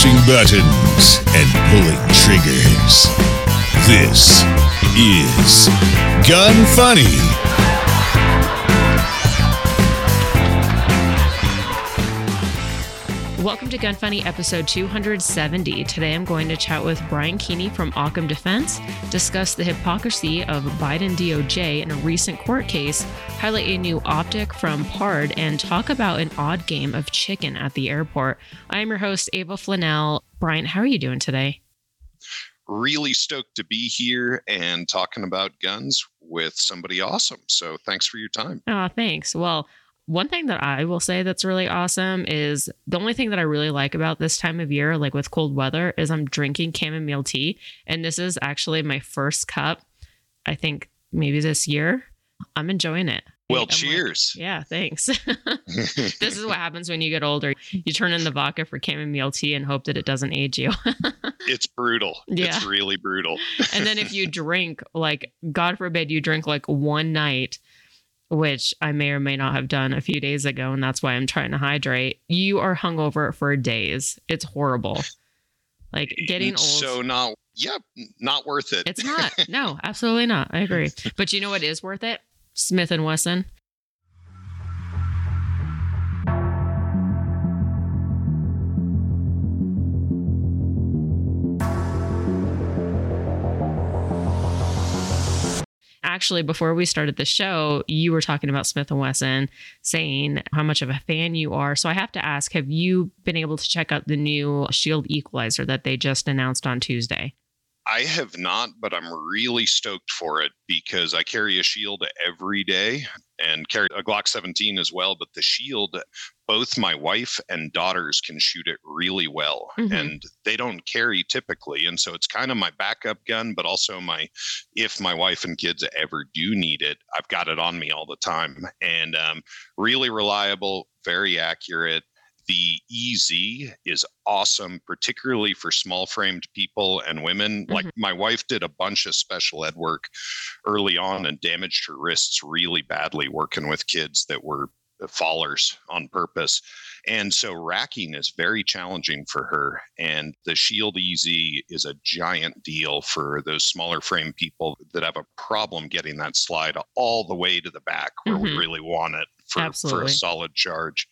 pushing buttons and pulling triggers. This is Gun Funny. Welcome to Gun Funny episode 270. Today I'm going to chat with Brian Keeney from Occam Defense, discuss the hypocrisy of Biden DOJ in a recent court case, highlight a new optic from Pard, and talk about an odd game of chicken at the airport. I am your host, Ava Flanell. Brian, how are you doing today? Really stoked to be here and talking about guns with somebody awesome. So thanks for your time. Oh, thanks. Well, one thing that I will say that's really awesome is the only thing that I really like about this time of year, like with cold weather, is I'm drinking chamomile tea. And this is actually my first cup, I think maybe this year. I'm enjoying it. Well, I'm cheers. Like, yeah, thanks. this is what happens when you get older. You turn in the vodka for chamomile tea and hope that it doesn't age you. it's brutal. Yeah. It's really brutal. and then if you drink, like, God forbid you drink like one night which I may or may not have done a few days ago, and that's why I'm trying to hydrate. You are hungover for days. It's horrible. Like getting old. So not, yep, not worth it. It's not. No, absolutely not. I agree. But you know what is worth it? Smith and Wesson. Actually before we started the show you were talking about smith & wesson saying how much of a fan you are. So i have to ask have you been able to check out the new shield equalizer that they just announced on tuesday? I have not, but I'm really stoked for it because I carry a shield every day and carry a Glock 17 as well. But the shield, both my wife and daughters can shoot it really well, mm-hmm. and they don't carry typically. And so it's kind of my backup gun, but also my if my wife and kids ever do need it, I've got it on me all the time. And um, really reliable, very accurate the EZ is awesome, particularly for small framed people and women. Mm-hmm. Like my wife did a bunch of special ed work early on and damaged her wrists really badly working with kids that were fallers on purpose. And so racking is very challenging for her. And the Shield EZ is a giant deal for those smaller frame people that have a problem getting that slide all the way to the back where mm-hmm. we really want it for, for a solid charge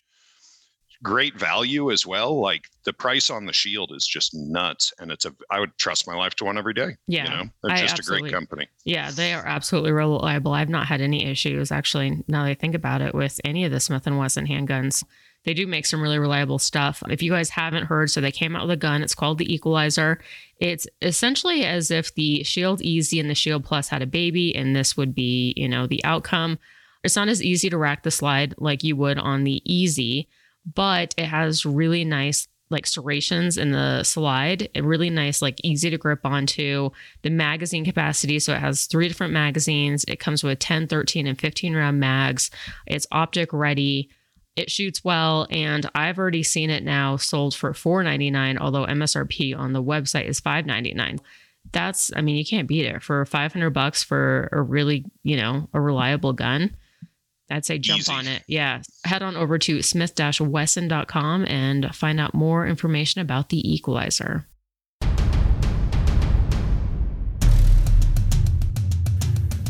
great value as well. Like the price on the Shield is just nuts, and it's a I would trust my life to one every day. Yeah, you know, they're just a great company. Yeah, they are absolutely reliable. I've not had any issues actually. Now that I think about it, with any of the Smith and Wesson handguns. They do make some really reliable stuff. If you guys haven't heard, so they came out with a gun. It's called the Equalizer. It's essentially as if the Shield EZ and the Shield Plus had a baby, and this would be, you know, the outcome. It's not as easy to rack the slide like you would on the EZ, but it has really nice like serrations in the slide. Really nice, like easy to grip onto. The magazine capacity. So it has three different magazines. It comes with 10, 13, and 15 round mags. It's optic ready. It shoots well, and I've already seen it now sold for $4.99, although MSRP on the website is $5.99. That's, I mean, you can't beat it for 500 bucks for a really, you know, a reliable gun. I'd say jump Easy. on it. Yeah. Head on over to smith-wesson.com and find out more information about the equalizer.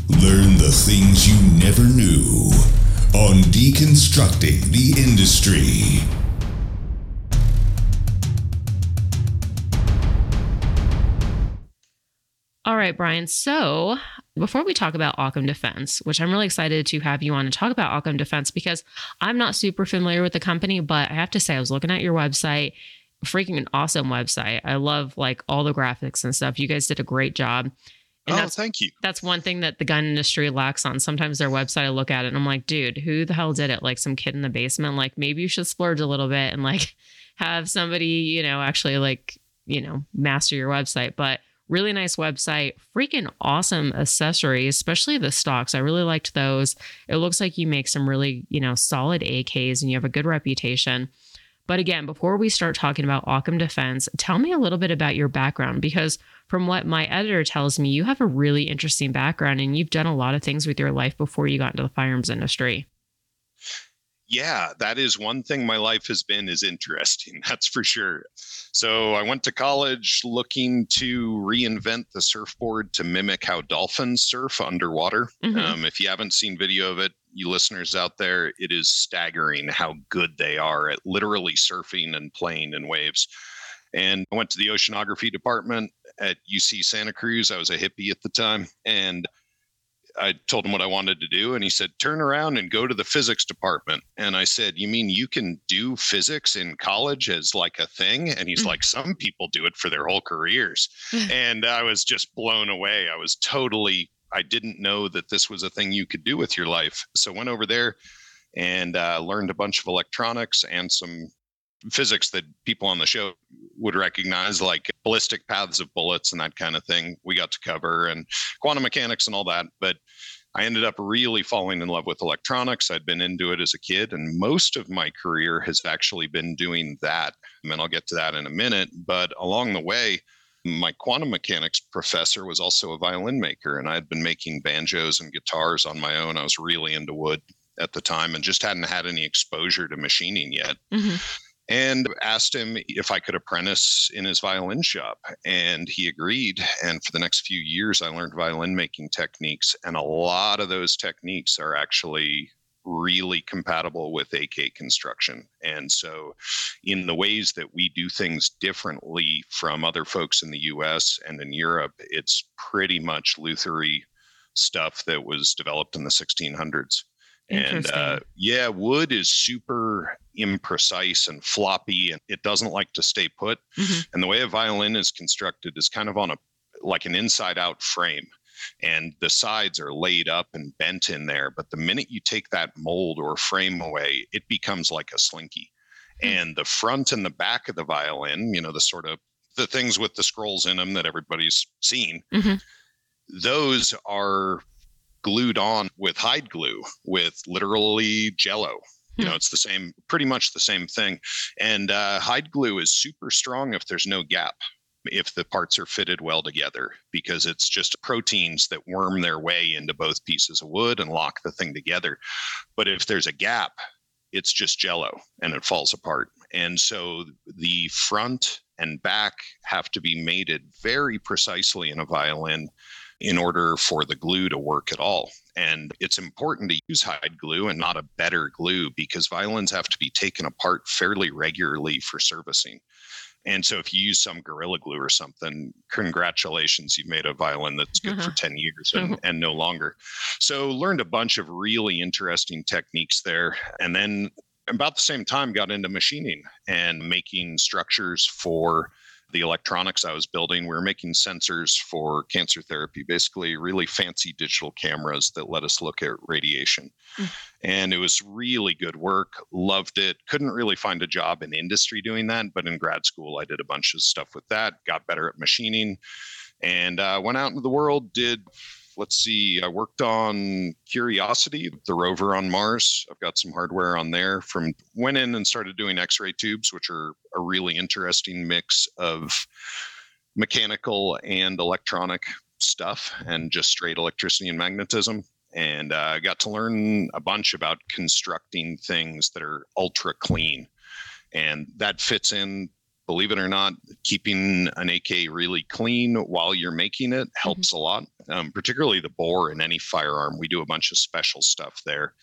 Learn the things you never knew on Deconstructing the Industry. All right, Brian. So before we talk about Occam Defense, which I'm really excited to have you on to talk about Occam Defense because I'm not super familiar with the company, but I have to say, I was looking at your website, freaking an awesome website. I love like all the graphics and stuff. You guys did a great job. And oh, thank you. That's one thing that the gun industry lacks on. Sometimes their website, I look at it and I'm like, dude, who the hell did it? Like some kid in the basement. Like maybe you should splurge a little bit and like have somebody, you know, actually like, you know, master your website. But Really nice website, freaking awesome accessories, especially the stocks. I really liked those. It looks like you make some really, you know, solid AKs and you have a good reputation. But again, before we start talking about Occam Defense, tell me a little bit about your background because from what my editor tells me, you have a really interesting background and you've done a lot of things with your life before you got into the firearms industry. Yeah, that is one thing my life has been is interesting. That's for sure. So I went to college looking to reinvent the surfboard to mimic how dolphins surf underwater. Mhm. Um, if you haven't seen video of it, you listeners out there, it is staggering how good they are at literally surfing and playing in waves. And I went to the oceanography department at UC Santa Cruz. I was a hippie at the time. And I told him what I wanted to do, and he said, "Turn around and go to the physics department." And I said, "You mean you can do physics in college as like a thing?" And he's Mm. like, "Some people do it for their whole careers." and I was just blown away. I was totally. I didn't know that this was a thing you could do with your life. So went over there and uh, learned a bunch of electronics and some physics that people on the show would recognize, like ballistic paths of bullets and that kind of thing. We got to cover and quantum mechanics and all that. But I ended up really falling in love with electronics. I'd been into it as a kid, and most of my career has actually been doing that. And I'll get to that in a minute. But along the way, my quantum mechanics professor was also a violin maker, and I had been making banjos and guitars on my own. I was really into wood at the time and just hadn't had any exposure to machining yet Mhm. And asked him if I could apprentice in his violin shop. And he agreed. And for the next few years, I learned violin making techniques. And a lot of those techniques are actually really compatible with AK construction. And so, in the ways that we do things differently from other folks in the US and in Europe, it's pretty much Luthery stuff that was developed in the 1600s and uh, yeah wood is super imprecise and floppy and it doesn't like to stay put Mhm. and the way a violin is constructed is kind of on a like an inside out frame and the sides are laid up and bent in there but the minute you take that mold or frame away it becomes like a slinky Hmm. and the front and the back of the violin you know the sort of the things with the scrolls in them that everybody's seen Mhm. those are glued on with hide glue with literally jello. You know Hmm. it's the same pretty much the same thing. And uh, hide glue is super strong if there's no gap if the parts are fitted well together because it's just proteins that worm their way into both pieces of wood and lock the thing together. But if there's a gap it's just jello and it falls apart. And so the front and back have to be mated very precisely in a violin in order for the glue to work at all. And it's important to use hide glue and not a better glue because violins have to be taken apart fairly regularly for servicing. And so if you use some Gorilla Glue or something, congratulations, you've made a violin that's good for Uh-huh. 10 years and, and no longer. So learned a bunch of really interesting techniques there. And then about the same time got into machining and making structures for the electronics I was building. We were making sensors for cancer therapy, basically really fancy digital cameras that let us look at radiation. Mm. And it was really good work. Loved it. Couldn't really find a job in industry doing that, but in grad school, I did a bunch of stuff with that, got better at machining, and uh, went out into the world, did let's see, I worked on Curiosity, the rover on Mars. I've got some hardware on there from went in and started doing X-ray tubes, which are a really interesting mix of mechanical and electronic stuff and just straight electricity and magnetism. And I uh, got to learn a bunch about constructing things that are ultra clean. And that fits in believe it or not, keeping an AK really clean while you're making it helps a lot, um, particularly the bore in any firearm. We do a bunch of special stuff there.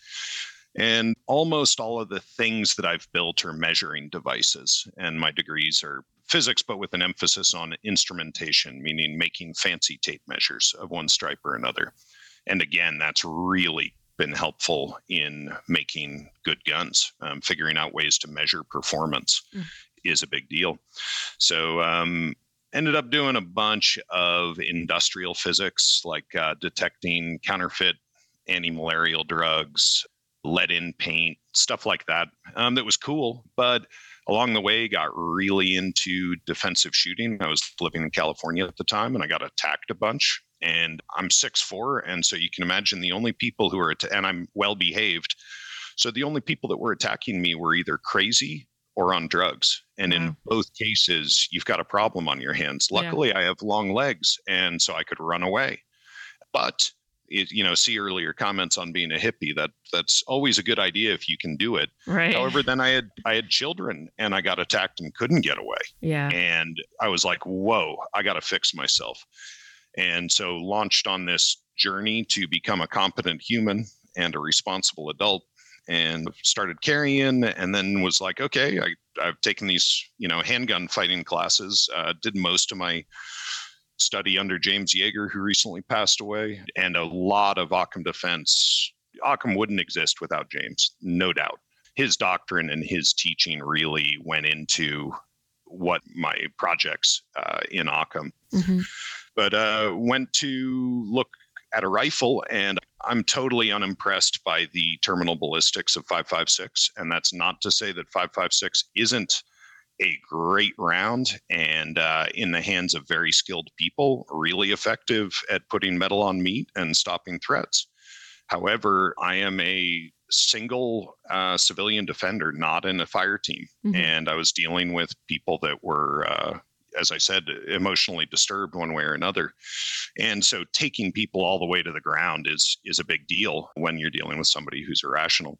And almost all of the things that I've built are measuring devices, and my degrees are physics, but with an emphasis on instrumentation, meaning making fancy tape measures of one stripe or another. And again, that's really been helpful in making good guns, um, figuring out ways to measure performance. Mm is a big deal. So um, ended up doing a bunch of industrial physics, like uh, detecting counterfeit anti-malarial drugs, lead in paint, stuff like that. Um, that was cool, but along the way got really into defensive shooting. I was living in California at the time, and I got attacked a bunch. And I'm six four, and so you can imagine the only people who are att- and I'm well behaved. So the only people that were attacking me were either crazy or on drugs. And in both cases, you've got a problem on your hands. Yeah. Luckily, I have long legs, and so I could run away. But it, you know, see earlier comments on being a hippie. That that's always a good idea if you can do it. Right. However, then I had I had children and I got attacked and couldn't get away. Yeah. And I was like, whoa, I got to fix myself. And so launched on this journey to become a competent human and a responsible adult and started carrying and then was like okay I, i've taken these you know handgun fighting classes uh, did most of my study under james yeager who recently passed away and a lot of occam defense occam wouldn't exist without james no doubt his doctrine and his teaching really went into what my projects uh, in occam Mhm. but uh, went to look at a rifle and I'm totally unimpressed by the terminal ballistics of 556. And that's not to say that 556 isn't a great round and uh, in the hands of very skilled people, really effective at putting metal on meat and stopping threats. However, I am a single uh, civilian defender, not in a fire team. Mhm. And I was dealing with people that were, uh, as I said, emotionally disturbed one way or another. And so taking people all the way to the ground is is a big deal when you're dealing with somebody who's irrational.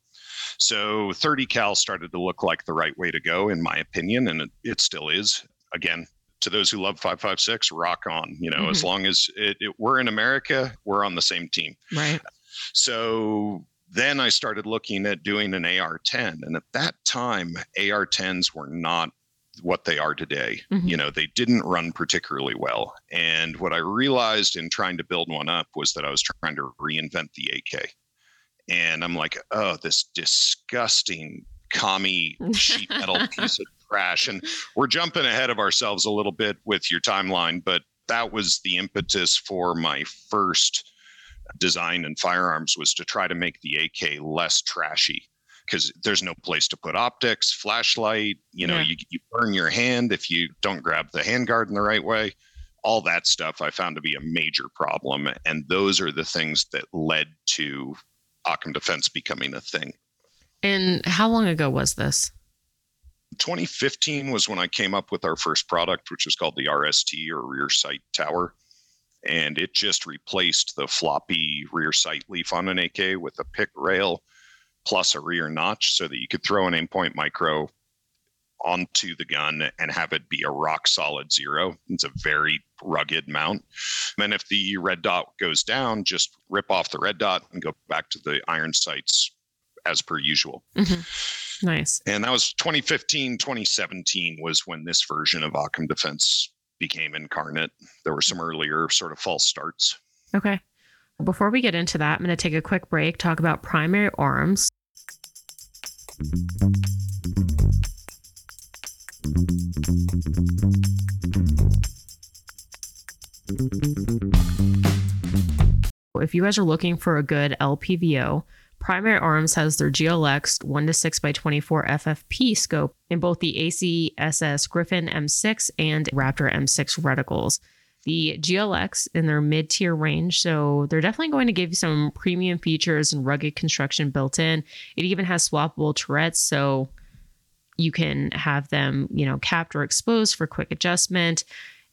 So 30 cal started to look like the right way to go, in my opinion, and it, it still is. Again, to those who love 556, rock on. You know, as mm-hmm. long as it, it, we're in America, we're on the same team. Right. So then I started looking at doing an AR 10. And at that time, AR 10s were not what they are today. Mhm. You know, they didn't run particularly well. And what I realized in trying to build one up was that I was trying to reinvent the AK. And I'm like, oh, this disgusting commie sheet metal piece of trash. And we're jumping ahead of ourselves a little bit with your timeline, but that was the impetus for my first design in firearms was to try to make the AK less trashy because there's no place to put optics, flashlight, you know, Yeah. you, you burn your hand if you don't grab the handguard in the right way. All that stuff I found to be a major problem. And those are the things that led to Occam Defense becoming a thing. And how long ago was this? 2015 was when I came up with our first product, which was called the RST or rear sight tower. And it just replaced the floppy rear sight leaf on an AK with a pick rail plus a rear notch so that you could throw an Aimpoint Micro onto the gun and have it be a rock solid zero. It's a very rugged mount. And if the red dot goes down, just rip off the red dot and go back to the iron sights as per usual. Mm-hmm. Nice. And that was 2015, 2017 was when this version of Occam Defense became incarnate. There were some earlier sort of false starts. Okay. Before we get into that, I'm going to take a quick break, talk about primary arms. If you guys are looking for a good LPVO, Primary Arms has their GLX 1 to 6 by 24 FFP scope in both the ACSS Griffin M6 and Raptor M6 reticles the GLX in their mid tier range. So they're definitely going to give you some premium features and rugged construction built in. It even has swappable turrets. So you can have them, you know, capped or exposed for quick adjustment.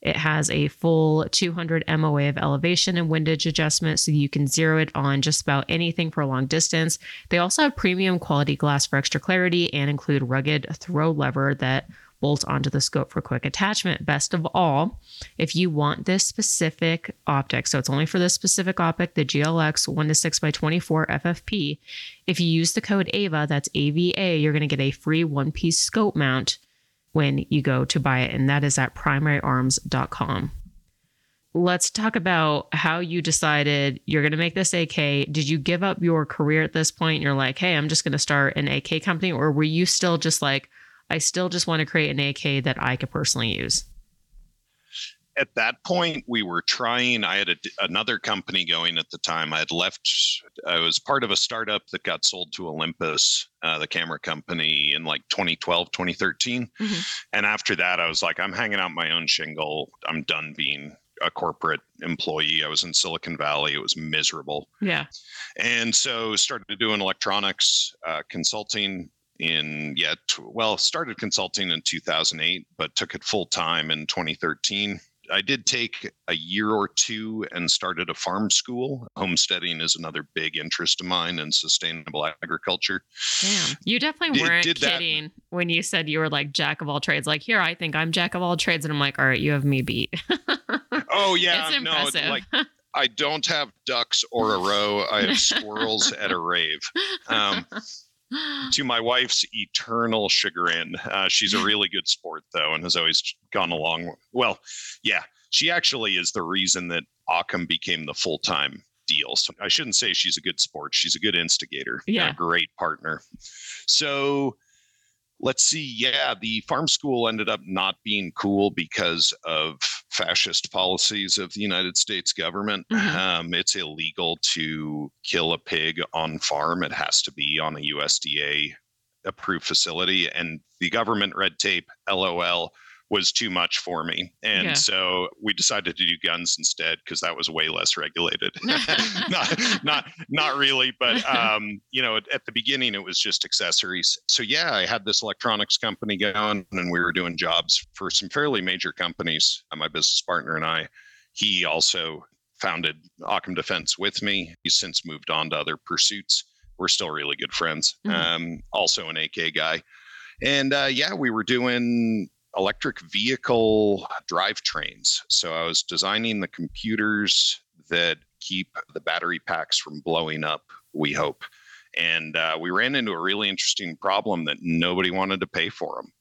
It has a full 200 MOA of elevation and windage adjustment, so you can zero it on just about anything for a long distance. They also have premium quality glass for extra clarity and include rugged throw lever that bolt onto the scope for quick attachment. Best of all, if you want this specific optic, so it's only for this specific optic, the GLX 1 to 6 by 24 FFP, if you use the code AVA, that's AVA, you're going to get a free one piece scope mount when you go to buy it, and that is at primaryarms.com. Let's talk about how you decided you're going to make this AK. Did you give up your career at this point? You're like, hey, I'm just going to start an AK company, or were you still just like, I still just want to create an AK that I could personally use? At that point, we were trying. I had a, another company going at the time. I had left. I was part of a startup that got sold to Olympus, uh, the camera company, in like 2012, 2013. Mhm. And after that, I was like, I'm hanging out my own shingle. I'm done being a corporate employee. I was in Silicon Valley. It was miserable. Yeah. and so started doing electronics uh, consulting in yeah t- well started consulting in 2008 but took it full time in 2013 I did take a year or two and started a farm school. Homesteading is another big interest of mine and sustainable agriculture. Damn. You definitely weren't did that- kidding when you said you were like jack of all trades. Like, here, I think I'm jack of all trades. And I'm like, all right, you have me beat. Oh yeah, it's no, impressive. like I don't have ducks or a row. I have squirrels at a rave. Um, to my wife's eternal chagrin. Uh, she's a really good sport, though, and has always gone along. Well, yeah, she actually is the reason that Occam became the full time deal. So I shouldn't say she's a good sport. She's a good instigator, and Yeah. a great partner. So let's see. Yeah, the farm school ended up not being cool because of fascist policies of the United States government. Mhm. Um, it's illegal to kill a pig on farm. It has to be on a USDA approved facility, and the government red tape, LOL. Was too much for me. And Yeah. so we decided to do guns instead because that was way less regulated. not, not, not really, but um, you know, at, at the beginning it was just accessories. So yeah, I had this electronics company going, and we were doing jobs for some fairly major companies. Uh, My business partner and I. He also founded Occam Defense with me. He's since moved on to other pursuits. We're still really good friends. Mhm. Um, also an AK guy, and uh, yeah, we were doing electric vehicle drivetrains. So I was designing the computers that keep the battery packs from blowing up, we hope. And uh, we ran into a really interesting problem that nobody wanted to pay for them.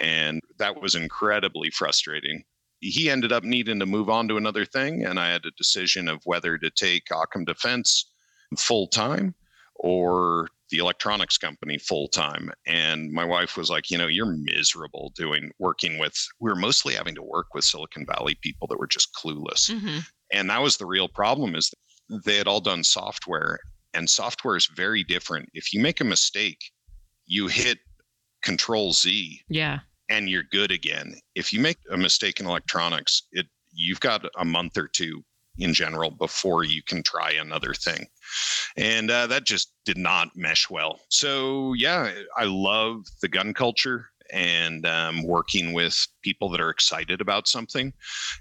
And that was incredibly frustrating. He ended up needing to move on to another thing. And I had a decision of whether to take Occam Defense full time or the electronics company full time. And my wife was like, you know, you're miserable doing working with, we were mostly having to work with Silicon Valley people that were just clueless. Mhm. And that was the real problem is they had all done software and software is very different. If you make a mistake, you hit control Z Yeah. and you're good again. If you make a mistake in electronics, it you've got a month or two in general before you can try another thing. And uh, that just did not mesh well. So yeah, I love the gun culture and um, working with people that are excited about something.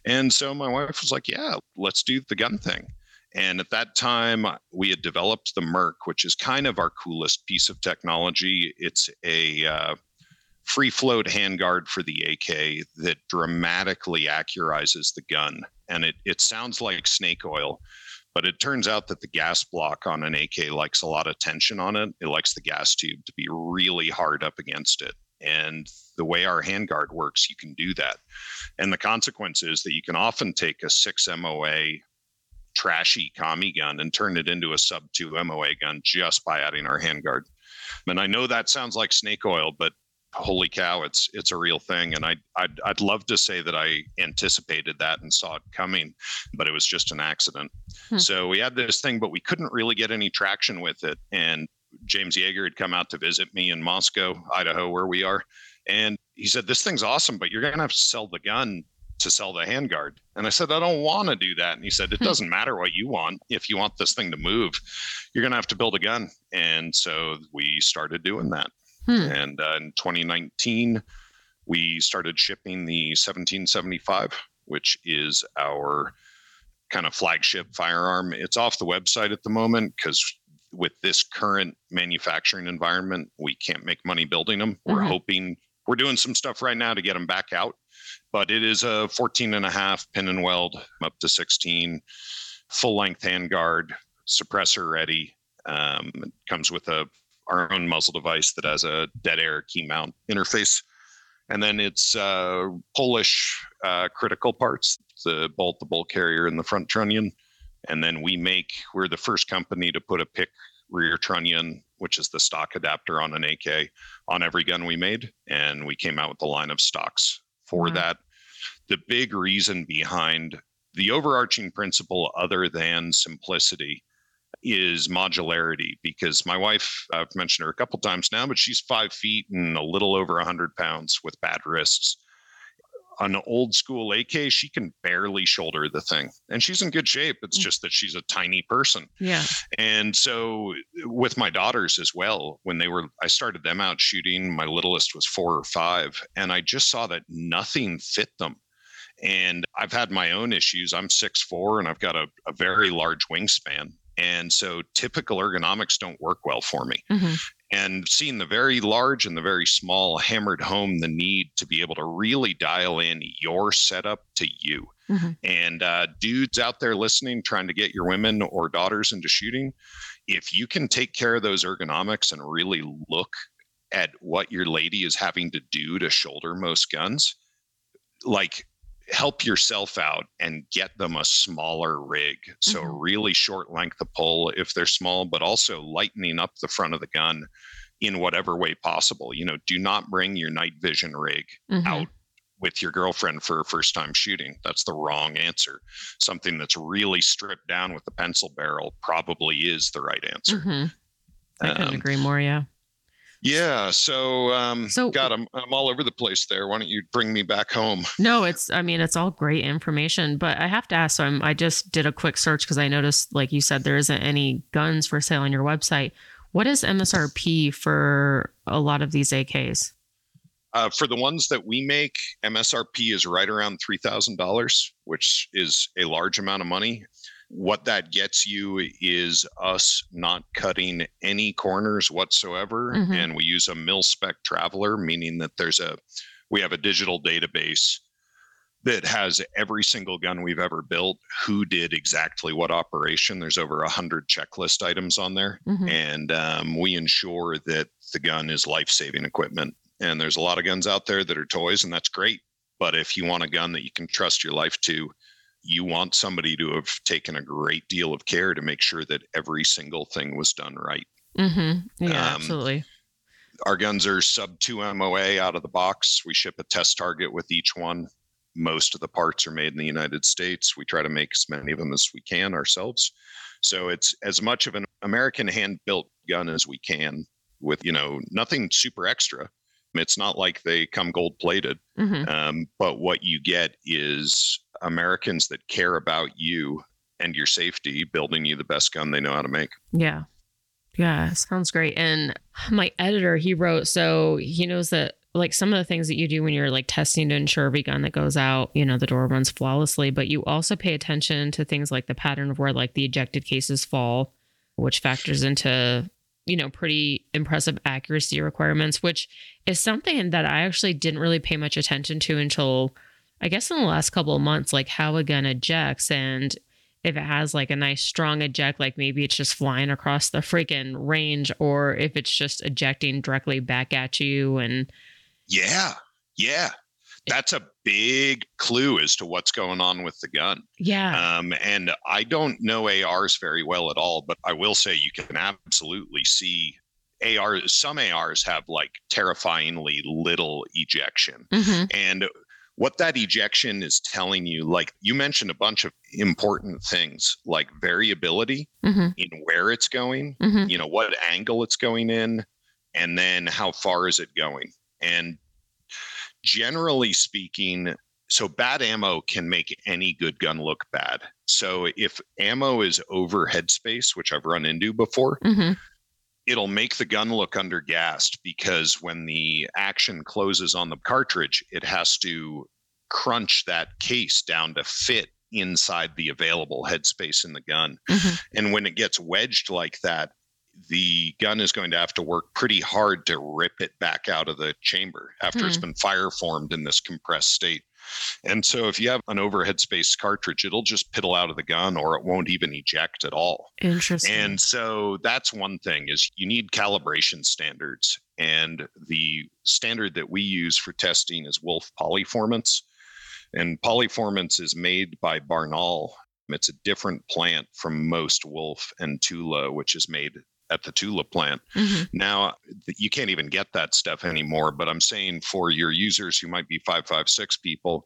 And so my wife was like, "Yeah, let's do the gun thing." And at that time, we had developed the Merc, which is kind of our coolest piece of technology. It's a uh, free float handguard for the AK that dramatically accurizes the gun. And it, it sounds like snake oil, but it turns out that the gas block on an AK likes a lot of tension on it. It likes the gas tube to be really hard up against it. And the way our handguard works, you can do that. And the consequence is that you can often take a 6 MOA trashy commie gun and turn it into a sub 2 MOA gun just by adding our handguard. And I know that sounds like snake oil, but holy cow, it's it's a real thing. And I I'd, I'd love to say that I anticipated that and saw it coming, but it was just an accident. Hmm. So we had this thing, but we couldn't really get any traction with it. And James Yeager had come out to visit me in Moscow, Idaho, where we are. And he said, This thing's awesome, but you're going to have to sell the gun to sell the handguard. And I said, I don't want to do that. And he said, It Hmm. doesn't matter what you want. If you want this thing to move, you're going to have to build a gun. And so we started doing that. Hmm. And uh, in 2019, we started shipping the 1775, which is our kind of flagship firearm. It's off the website at the moment because with this current manufacturing environment, we can't make money building them. We're Mhm. hoping we're doing some stuff right now to get them back out, but it is a 14 and a half pin and weld up to 16 full length handguard, suppressor ready. Um, it comes with a our own muzzle device that has a Dead Air KeyMount interface. And then it's uh, Polish uh, critical parts, the bolt, the bolt carrier, and the front trunnion. And then we make, we're the first company to put a pick rear trunnion, which is the stock adapter on an AK, on every gun we made. And we came out with a line of stocks for Wow. that. The big reason behind the overarching principle, other than simplicity, is modularity because my wife i've mentioned her a couple times now but she's five feet and a little over 100 pounds with bad wrists an old school ak she can barely shoulder the thing and she's in good shape it's Mm. just that she's a tiny person Yeah. and so with my daughters as well when they were i started them out shooting my littlest was four or five and i just saw that nothing fit them And I've had my own issues. I'm six four, and I've got a, a very large wingspan. And so typical ergonomics don't work well for me. Mm-hmm. And seeing the very large and the very small hammered home the need to be able to really dial in your setup to you. Mm-hmm. And uh, dudes out there listening, trying to get your women or daughters into shooting, if you can take care of those ergonomics and really look at what your lady is having to do to shoulder most guns, like help yourself out and get them a smaller rig. So Mhm. really short length of pull if they're small, but also lightening up the front of the gun in whatever way possible. You know, do not bring your night vision rig Mhm. out with your girlfriend for a first time shooting. That's the wrong answer. Something that's really stripped down with the pencil barrel probably is the right answer. Mhm. I couldn't Um, agree more. Yeah. Yeah. So, um, So- God, I'm, I'm all over the place there. Why don't you bring me back home? No, it's. I mean, it's all great information, but I have to ask. So I'm, I just did a quick search because I noticed, like you said, there isn't any guns for sale on your website. What is MSRP for a lot of these AKs? Uh, for the ones that we make, MSRP is right around $3,000, which is a large amount of money. What that gets you is us not cutting any corners whatsoever. Mhm. And we use a mil spec traveler, meaning that there's a, we have a digital database that has every single gun we've ever built, who did exactly what operation. There's over a hundred checklist items on there Mhm. and um, we ensure that the gun is life-saving equipment and there's a lot of guns out there that are toys and that's great but if you want a gun that you can trust your life to you want somebody to have taken a great deal of care to make sure that every single thing was done right Mm-hmm. Yeah, Um, absolutely. our guns are sub 2 MOA out of the box. We ship a test target with each one. Most of the parts are made in the United States. We try to make as many of them as we can ourselves. So it's as much of an American hand built gun as we can with, you know, nothing super extra. It's not like they come gold plated. hmm Um, but what you get is Americans that care about you and your safety building you the best gun they know how to make. Yeah. Yeah, sounds great. And my editor, he wrote, so he knows that like some of the things that you do when you're like testing to ensure every gun that goes out, you know, the door runs flawlessly, but you also pay attention to things like the pattern of where like the ejected cases fall, which factors into, you know, pretty impressive accuracy requirements, which is something that I actually didn't really pay much attention to until I guess in the last couple of months, like how a gun ejects and if it has like a nice strong eject, like maybe it's just flying across the freaking range, or if it's just ejecting directly back at you. And Yeah. Yeah. That's a big clue as to what's going on with the gun. yeah, Um, and I don't know ARs very well at all, but I will say you can absolutely see ARs. Some ARs have like terrifyingly little ejection. hmm And what that ejection is telling you, like you mentioned a bunch of important things like variability hmm in where it's going, hmm you know, what angle it's going in, and then how far is it going. And generally speaking, so bad ammo can make any good gun look bad. So if ammo is over headspace, which I've run into before, hmm it'll make the gun look undergassed because when the action closes on the cartridge, it has to crunch that case down to fit inside the available headspace in the gun. hmm And when it gets wedged like that, the gun is going to have to work pretty hard to rip it back out of the chamber after it's Hmm. been fire formed in this compressed state. And so if you have an overhead space cartridge, it'll just piddle out of the gun or it won't even eject at all. Interesting. And so that's one thing is you need calibration standards. And the standard that we use for testing is Wolf Polyformance. And Polyformance is made by Barnaul. It's a different plant from most Wolf and Tula, which is made at the Tula plant. Mhm. Now, you can't even get that stuff anymore, but I'm saying for your users who might be 556 people,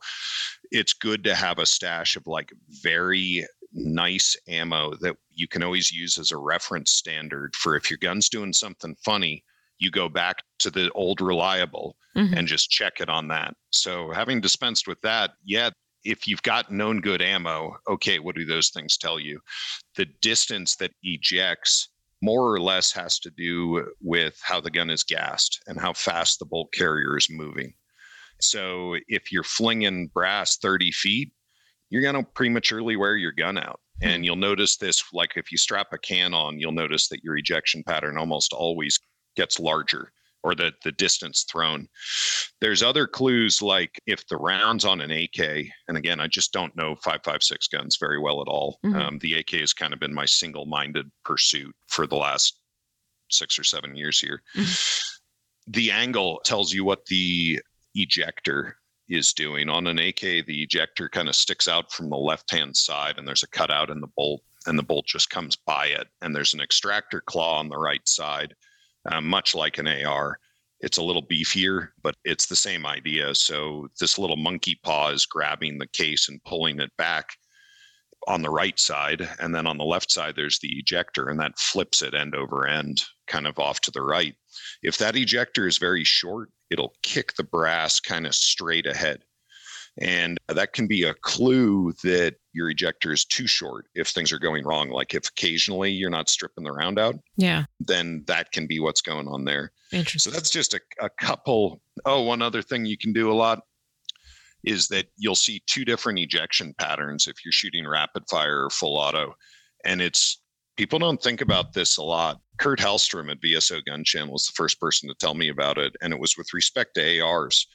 it's good to have a stash of like very nice ammo that you can always use as a reference standard for if your gun's doing something funny, you go back to the old reliable Mhm. and just check it on that. So, having dispensed with that, yeah, if you've got known good ammo, okay, what do those things tell you? The distance that ejects more or less has to do with how the gun is gassed and how fast the bolt carrier is moving. So if you're flinging brass 30 feet, you're going to prematurely wear your gun out. Hmm. And you'll notice this like if you strap a can on, you'll notice that your ejection pattern almost always gets larger or the, the distance thrown. There's other clues like if the rounds on an AK, and again, I just don't know 556 guns very well at all. Mhm. Um, the AK has kind of been my single minded pursuit for the last six or seven years here. The angle tells you what the ejector is doing. On an AK, the ejector kind of sticks out from the left hand side, and there's a cutout in the bolt, and the bolt just comes by it. And there's an extractor claw on the right side, uh, much like an AR. It's a little beefier, but it's the same idea. So this little monkey paw is grabbing the case and pulling it back on the right side. And then on the left side, there's the ejector, and that flips it end over end, kind of off to the right. If that ejector is very short, it'll kick the brass kind of straight ahead. And that can be a clue that your ejector is too short if things are going wrong. Like if occasionally you're not stripping the round out, Yeah. then that can be what's going on there. Interesting. So that's just a, a couple. Oh, one other thing you can do a lot is that you'll see two different ejection patterns if you're shooting rapid fire or full auto. And it's people don't think about this a lot. Kurt Hellstrom at VSO Gun Channel was the first person to tell me about it. And it was with respect to ARs.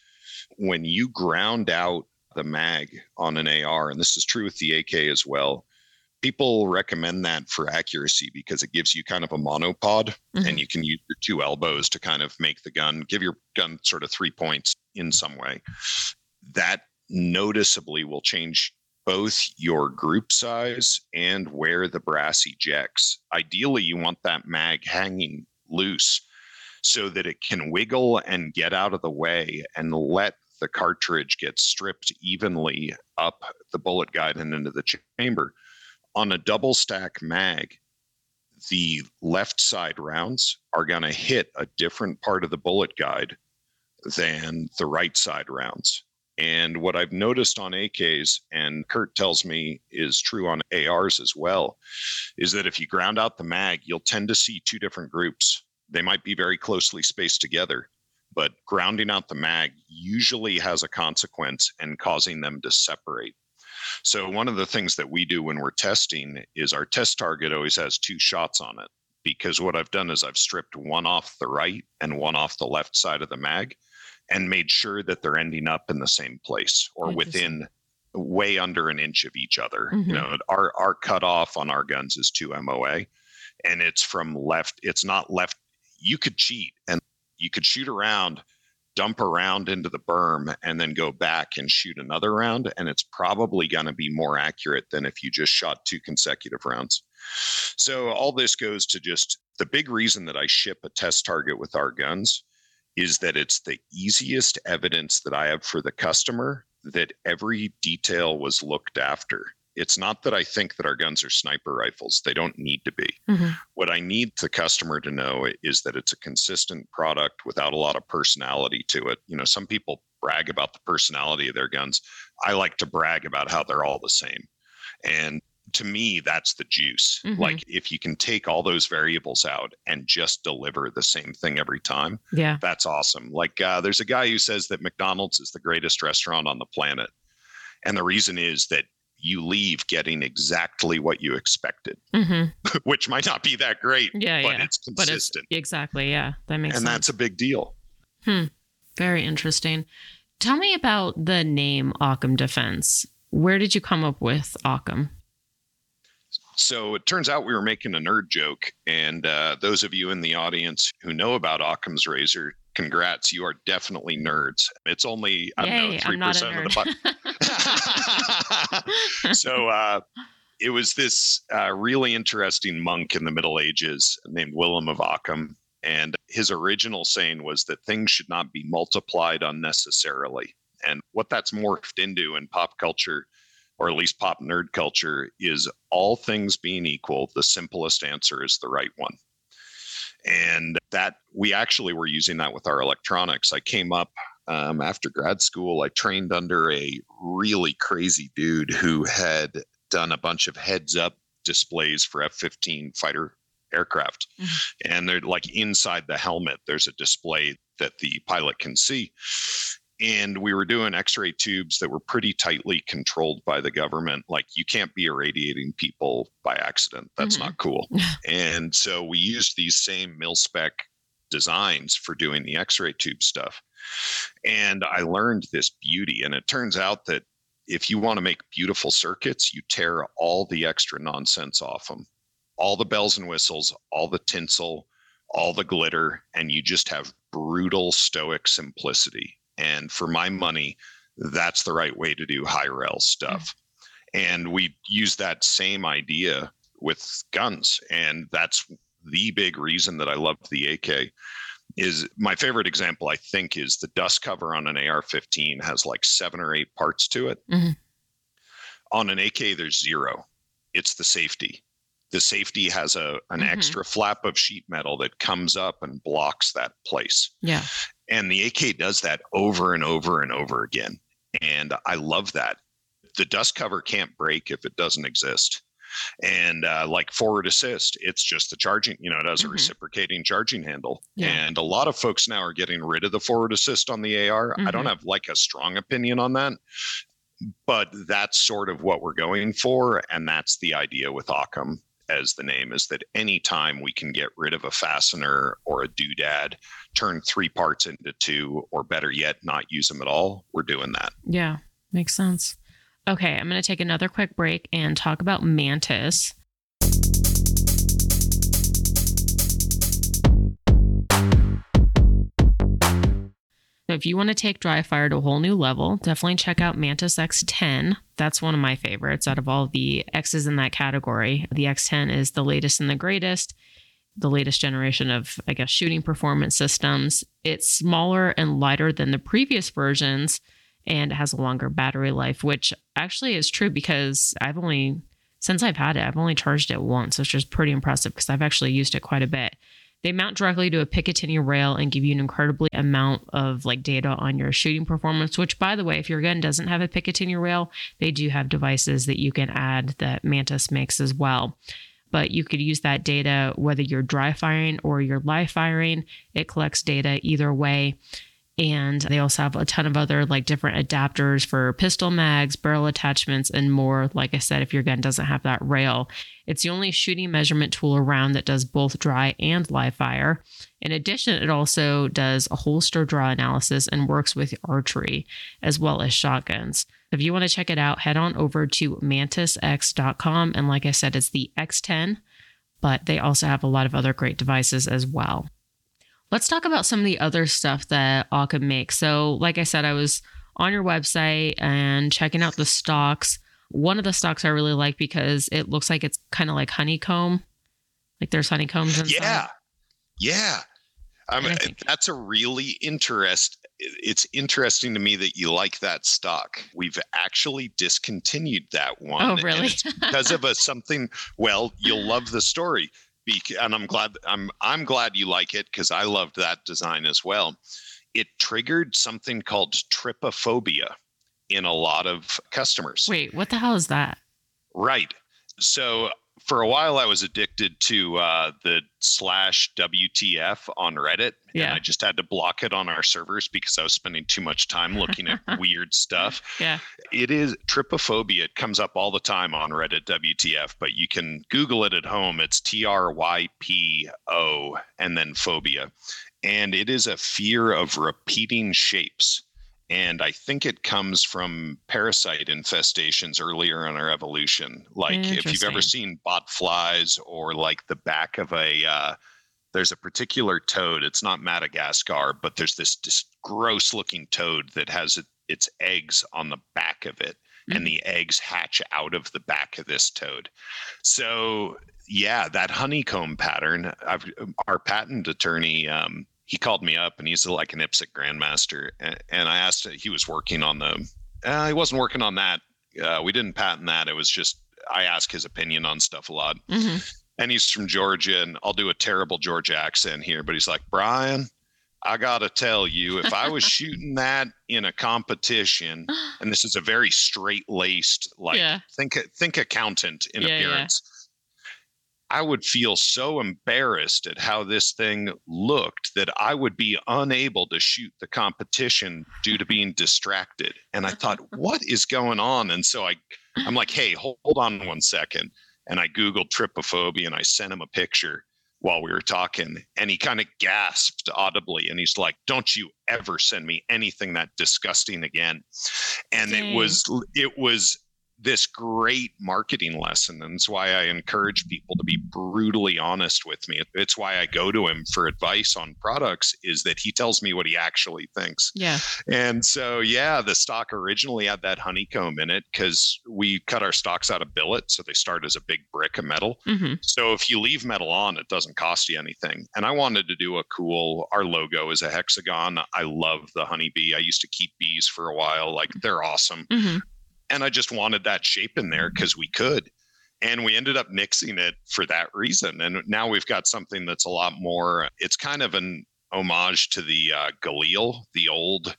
When you ground out the mag on an AR, and this is true with the AK as well, people recommend that for accuracy because it gives you kind of a monopod Mhm. and you can use your two elbows to kind of make the gun give your gun sort of three points in some way that noticeably will change both your group size and where the brass ejects ideally you want that mag hanging loose so that it can wiggle and get out of the way and let the cartridge get stripped evenly up the bullet guide and into the chamber on a double stack mag the left side rounds are going to hit a different part of the bullet guide than the right side rounds. And what I've noticed on AKs, and Kurt tells me is true on ARs as well, is that if you ground out the mag, you'll tend to see two different groups. They might be very closely spaced together, but grounding out the mag usually has a consequence and causing them to separate. So, one of the things that we do when we're testing is our test target always has two shots on it. Because what I've done is I've stripped one off the right and one off the left side of the mag and made sure that they're ending up in the same place or within way under an inch of each other. Mhm. You know, our our cutoff on our guns is two MOA, and it's from left. It's not left. You could cheat and you could shoot around, dump a round into the berm, and then go back and shoot another round, and it's probably going to be more accurate than if you just shot two consecutive rounds. So all this goes to just the big reason that I ship a test target with our guns is that it's the easiest evidence that I have for the customer that every detail was looked after. It's not that I think that our guns are sniper rifles. They don't need to be. Mhm. What I need the customer to know is that it's a consistent product without a lot of personality to it. You know, some people brag about the personality of their guns. I like to brag about how they're all the same. And to me, that's the juice. Mhm. Like if you can take all those variables out and just deliver the same thing every time, Yeah. that's awesome. Like uh, there's a guy who says that McDonald's is the greatest restaurant on the planet. And the reason is that you leave getting exactly what you expected, hmm which might not be that great, Yeah. but yeah. it's But it's consistent. exactly. Yeah. That makes sense. and sense. that's a big deal. Hmm. Very interesting. Tell me about the name Occam Defense. Where did you come up with Occam? So it turns out we were making a nerd joke. And uh, those of you in the audience who know about Occam's razor, congrats. You are definitely nerds. It's only, I don't Yay, know, I'm not 3% of the bu- so uh, it was this uh, really interesting monk in the Middle Ages named William of Occam. And his original saying was that things should not be multiplied unnecessarily. And what that's morphed into in pop culture, or at least pop nerd culture, is all things being equal, the simplest answer is the right one. And that we actually were using that with our electronics. I came up um, after grad school. I trained under a really crazy dude who had done a bunch of heads up displays for F 15 fighter aircraft. And they're like inside the helmet, there's a display that the pilot can see. And we were doing x-ray tubes that were pretty tightly controlled by the government. Like you can't be irradiating people by accident. That's not cool. And so we used these same mil spec designs for doing the x-ray tube stuff. And i learned this beauty and it turns out that if you want to make beautiful circuits you tear all the extra nonsense off them all the bells and whistles all the tinsel all the glitter and you just have brutal stoic simplicity and for my money, that's the right way to do high rel stuff. And we use that same idea with guns. And that's the big reason that I love the AK is my favorite example I think is the dust cover on an AR-15 has like seven or eight parts to it. Mhm. On an AK there's zero. It's the safety. The safety has a an Mhm. extra flap of sheet metal that comes up and blocks that place Yeah. and the AK does that over and over and over again. And I love that. The dust cover can't break if it doesn't exist. And uh, like forward assist, it's just the charging, you know, it has a Mhm. reciprocating charging handle. Yeah. And a lot of folks now are getting rid of the forward assist on the AR. I don't Mhm. have like a strong opinion on that, but that's sort of what we're going for. And that's the idea with Occam as the name is that anytime we can get rid of a fastener or a doodad, turn three parts into two, or better yet, not use them at all, we're doing that. Yeah. Makes sense. Okay. I'm going to take another quick break and talk about Mantis. If you want to take dry fire to a whole new level, definitely check out Mantis X10. That's one of my favorites out of all the X's in that category. The X10 is the latest and the greatest, the latest generation of, I guess, shooting performance systems. It's smaller and lighter than the previous versions and it has a longer battery life, which actually is true because I've only, since I've had it, I've only charged it once, which is pretty impressive because I've actually used it quite a bit. They mount directly to a Picatinny rail and give you an incredibly amount of like data on your shooting performance. Which, by the way, if your gun doesn't have a Picatinny rail, they do have devices that you can add that Mantis makes as well. But you could use that data whether you're dry firing or you're live firing. It collects data either way. And they also have a ton of other like different adapters for pistol mags, barrel attachments, and more. Like I said, if your gun doesn't have that rail, it's the only shooting measurement tool around that does both dry and live fire. In addition, it also does a holster draw analysis and works with archery as well as shotguns. If you want to check it out, head on over to mantisx.com. And like I said, it's the X10, but they also have a lot of other great devices as well. Let's talk about some of the other stuff that Occam makes. So, like I said, I was on your website and checking out the stocks. One of the stocks I really like because it looks like it's kind of like honeycomb. Like there's honeycombs inside. Yeah. Yeah. I mean, I that's a really interest. It's interesting to me that you like that stock. We've actually discontinued that oh, one. Oh, really? because of a something. Well, you'll love the story, and I'm glad. I'm I'm glad you like it because I loved that design as well. It triggered something called trypophobia in a lot of customers. Wait, what the hell is that? Right. So for a while, I was addicted to uh, the slash WTF on Reddit. And I just had to block it on our servers because I was spending too much time looking at weird stuff. Yeah. It is trypophobia. It comes up all the time on Reddit WTF, but you can Google it at home. It's T R Y P O and then phobia. And it is a fear of repeating shapes. And I think it comes from parasite infestations earlier in our evolution. Like if you've ever seen bot flies or like the back of a, uh, there's a particular toad. It's not Madagascar, but there's this, this gross looking toad that has it, its eggs on the back of it. Mhm. And the eggs hatch out of the back of this toad. So yeah, that honeycomb pattern. I've, our patent attorney, um, he called me up and he's like an IPSC grandmaster, and, and I asked. He was working on the. Uh, he wasn't working on that. Uh, we didn't patent that. It was just I ask his opinion on stuff a lot, hmm and he's from Georgia, and I'll do a terrible Georgia accent here, but he's like Brian. I gotta tell you, if I was shooting that in a competition, and this is a very straight laced, like yeah. think think accountant in Yeah, yeah. I would feel so embarrassed at how this thing looked that I would be unable to shoot the competition due to being distracted. And I thought, what is going on? And so I, I'm like, hey, hold, hold on one second. And I Googled trypophobia and I sent him a picture while we were talking. And he kind of gasped audibly. And he's like, don't you ever send me anything that disgusting again. And Dang. it was, it was this great marketing lesson. And it's why I encourage people to be brutally honest with me. It's why I go to him for advice on products is that he tells me what he actually thinks. Yeah. And so, yeah, the stock originally had that honeycomb in it because we cut our stocks out of billet. So they start as a big brick of metal. hmm So if you leave metal on, it doesn't cost you anything. And I wanted to do a cool, our logo is a hexagon. I love the honeybee. I used to keep bees for a while. Like they're awesome hmm and I just wanted that shape in there because we could. And we ended up nixing it for that reason. And now we've got something that's a lot more, it's kind of an homage to the uh, Galil, the old,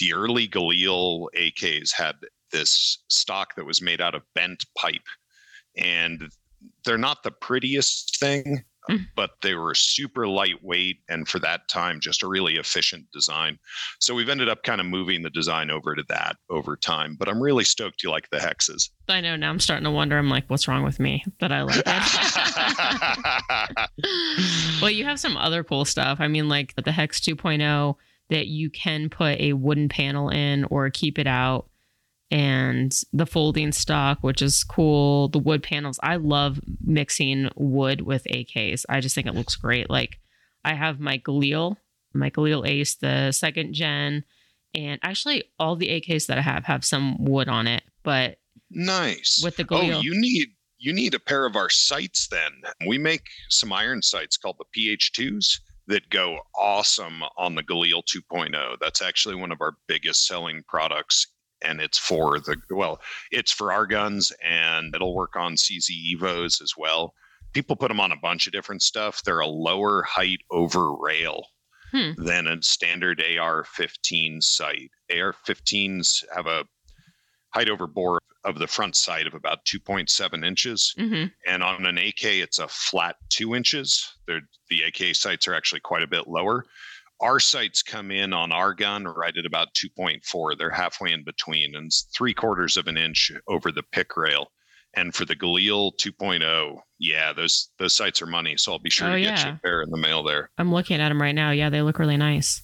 the early Galil AKs had this stock that was made out of bent pipe. And they're not the prettiest thing. Mm. but they were super lightweight and for that time just a really efficient design. So we've ended up kind of moving the design over to that over time. But I'm really stoked you like the hexes. I know now I'm starting to wonder. I'm like, what's wrong with me that I like it? well, you have some other cool stuff. I mean, like the Hex 2.0 that you can put a wooden panel in or keep it out, and the folding stock, which is cool. The wood panels. I love mixing wood with AKs. I just think it looks great. Like I have my Galil, my Galil Ace, the second gen, and actually all the AKs that I have have some wood on it, but nice. with the oh, Galil. Oh, you need you need a pair of our sights then. We make some iron sights called the PH2s that go awesome on the Galil 2.0. That's actually one of our biggest selling products and it's for the well, it's for our guns and it'll work on CZ Evos as well. People put them on a bunch of different stuff. They're a lower height over rail Hmm. than a standard AR-15 sight. AR-15s have a height over bore of the front sight of about 2.7 inches. Mhm. And on an AK, it's a flat two inches. They're, the AK sights are actually quite a bit lower. Our sights come in on our gun right at about 2.4. They're halfway in between and three quarters of an inch over the pick rail. And for the Galil 2.0, yeah, those those sights are money. So I'll be sure Oh, to get you yeah. a pair in the mail there. I'm looking at them right now. Yeah, they look really nice.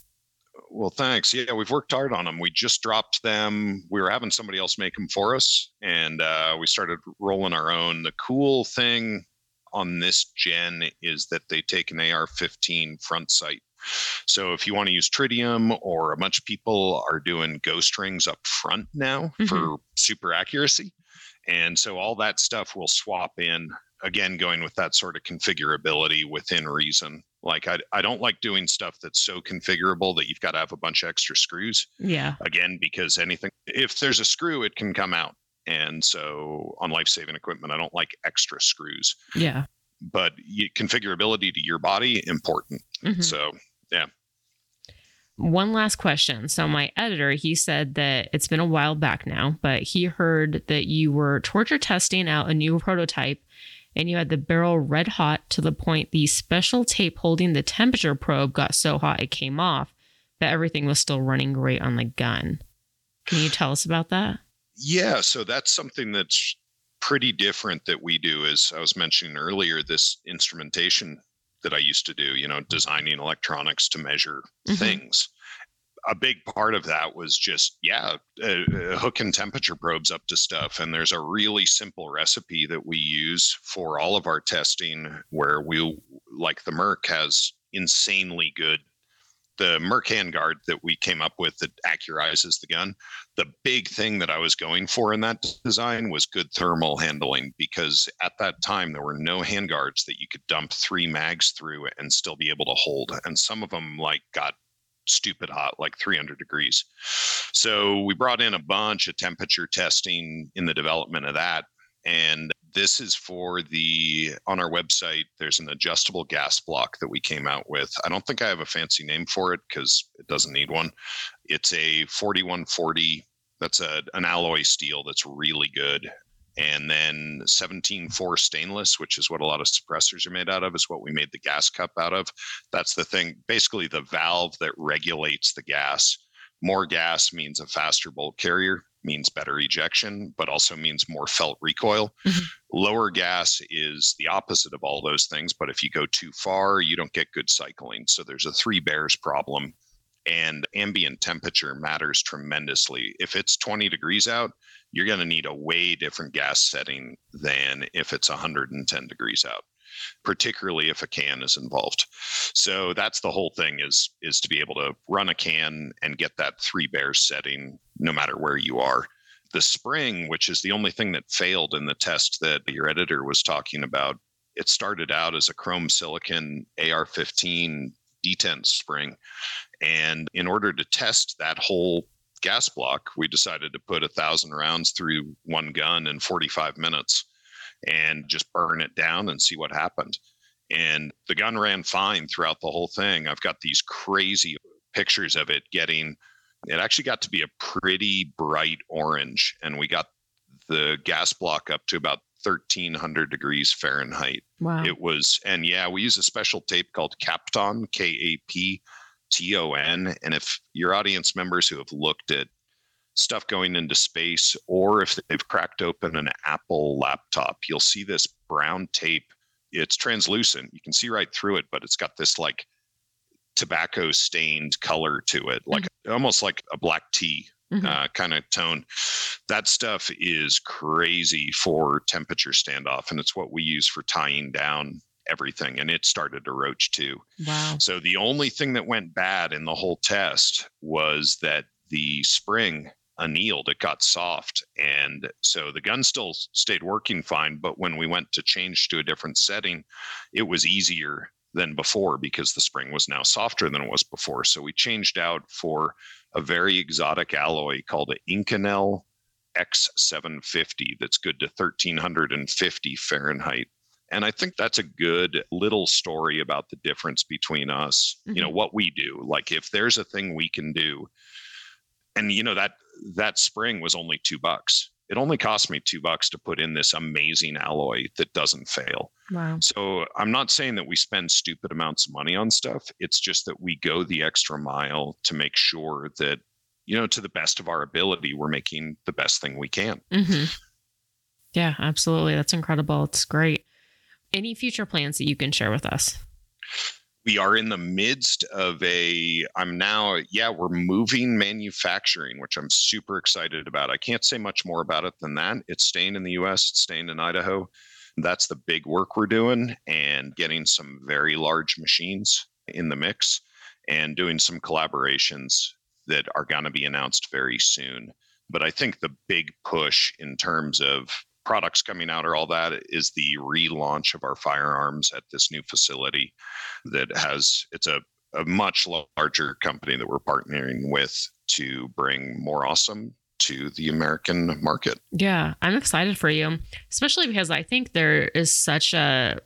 Well, thanks. Yeah, we've worked hard on them. We just dropped them. We were having somebody else make them for us, and uh, we started rolling our own. The cool thing on this gen is that they take an AR-15 front sight. So if you want to use tritium, or a bunch of people are doing ghost rings up front now for super accuracy, and so all that stuff will swap in again going with that sort of configurability within reason like I, I don't like doing stuff that's so configurable that you've got to have a bunch of extra screws Yeah. again because anything if there's a screw it can come out and so on life-saving equipment i don't like extra screws Yeah. but you, configurability to your body important Mhm. so One last question. So my editor, he said that it's been a while back now, but he heard that you were torture testing out a new prototype and you had the barrel red hot to the point the special tape holding the temperature probe got so hot it came off, but everything was still running great on the gun. Can you tell us about that? Yeah, so that's something that's pretty different that we do. As I was mentioning earlier, this instrumentation that I used to do, you know, designing electronics to measure Mhm. things. A big part of that was just, yeah, uh, uh, hooking temperature probes up to stuff. And there's a really simple recipe that we use for all of our testing where we, like the Merc, has insanely good. The Merc handguard that we came up with that accurizes the gun the big thing that I was going for in that design was good thermal handling because at that time there were no handguards that you could dump three mags through and still be able to hold. And some of them like got stupid hot, like 300 degrees. So we brought in a bunch of temperature testing in the development of that. And this is for the on our website there's an adjustable gas block that we came out with. I don't think i have a fancy name for it because it doesn't need one. It's a 4140 that's a, an alloy steel that's really good. And then 17.4 stainless, which is what a lot of suppressors are made out of, is what we made the gas cup out of. That's the thing, basically, the valve that regulates the gas. More gas means a faster bolt carrier, means better ejection, but also means more felt recoil. Mhm. Lower gas is the opposite of all those things, but if you go too far, you don't get good cycling. So there's a three bears problem, and ambient temperature matters tremendously. If it's 20 degrees out, you're going to need a way different gas setting than if it's 110 degrees out particularly if a can is involved so that's the whole thing is is to be able to run a can and get that three bears setting no matter where you are the spring which is the only thing that failed in the test that your editor was talking about it started out as a chrome silicon ar15 detent spring and in order to test that whole gas block we decided to put a thousand rounds through one gun in 45 minutes and just burn it down and see what happened. And the gun ran fine throughout the whole thing. I've got these crazy pictures of it getting, it actually got to be a pretty bright orange. And we got the gas block up to about 1300 degrees Fahrenheit. Wow. It was, and yeah, we use a special tape called Kapton, K A P T O N. And if your audience members who have looked at stuff going into space, or if they've cracked open an Apple laptop, you'll see this brown tape. It's translucent. You can see right through it, but it's got this like tobacco stained color to it, like almost like a black tea Mhm. uh, kind of tone. That stuff is crazy for temperature standoff, and it's what we use for tying down everything. And it started to roach too. wow. So the only thing that went bad in the whole test was that the spring annealed, it got soft. And so the gun still stayed working fine. But when we went to change to a different setting, it was easier than before because the spring was now softer than it was before. So we changed out for a very exotic alloy called an Inconel X750 that's good to 1350 Fahrenheit. And I think that's a good little story about the difference between us, you know, mm-hmm. what we do. Like if there's a thing we can do, and you know that that spring was only two bucks. It only cost me two bucks to put in this amazing alloy that doesn't fail. Wow. So I'm not saying that we spend stupid amounts of money on stuff. It's just that we go the extra mile to make sure that, you know, to the best of our ability, we're making the best thing we can. hmm Yeah, absolutely. That's incredible. It's great. Any future plans that you can share with us? We are in the midst of a i'm now yeah we're moving manufacturing which i'm super excited about. I can't say much more about it than that. It's staying in the us it's staying in idaho. That's the big work we're doing and getting some very large machines in the mix and doing some collaborations that are going to be announced very soon. But i think the big push in terms of products coming out or all that is the relaunch of our firearms at this new facility that has it's a, a much larger company that we're partnering with to bring more awesome to the American market. Yeah, I'm excited for you, especially because I think there is such a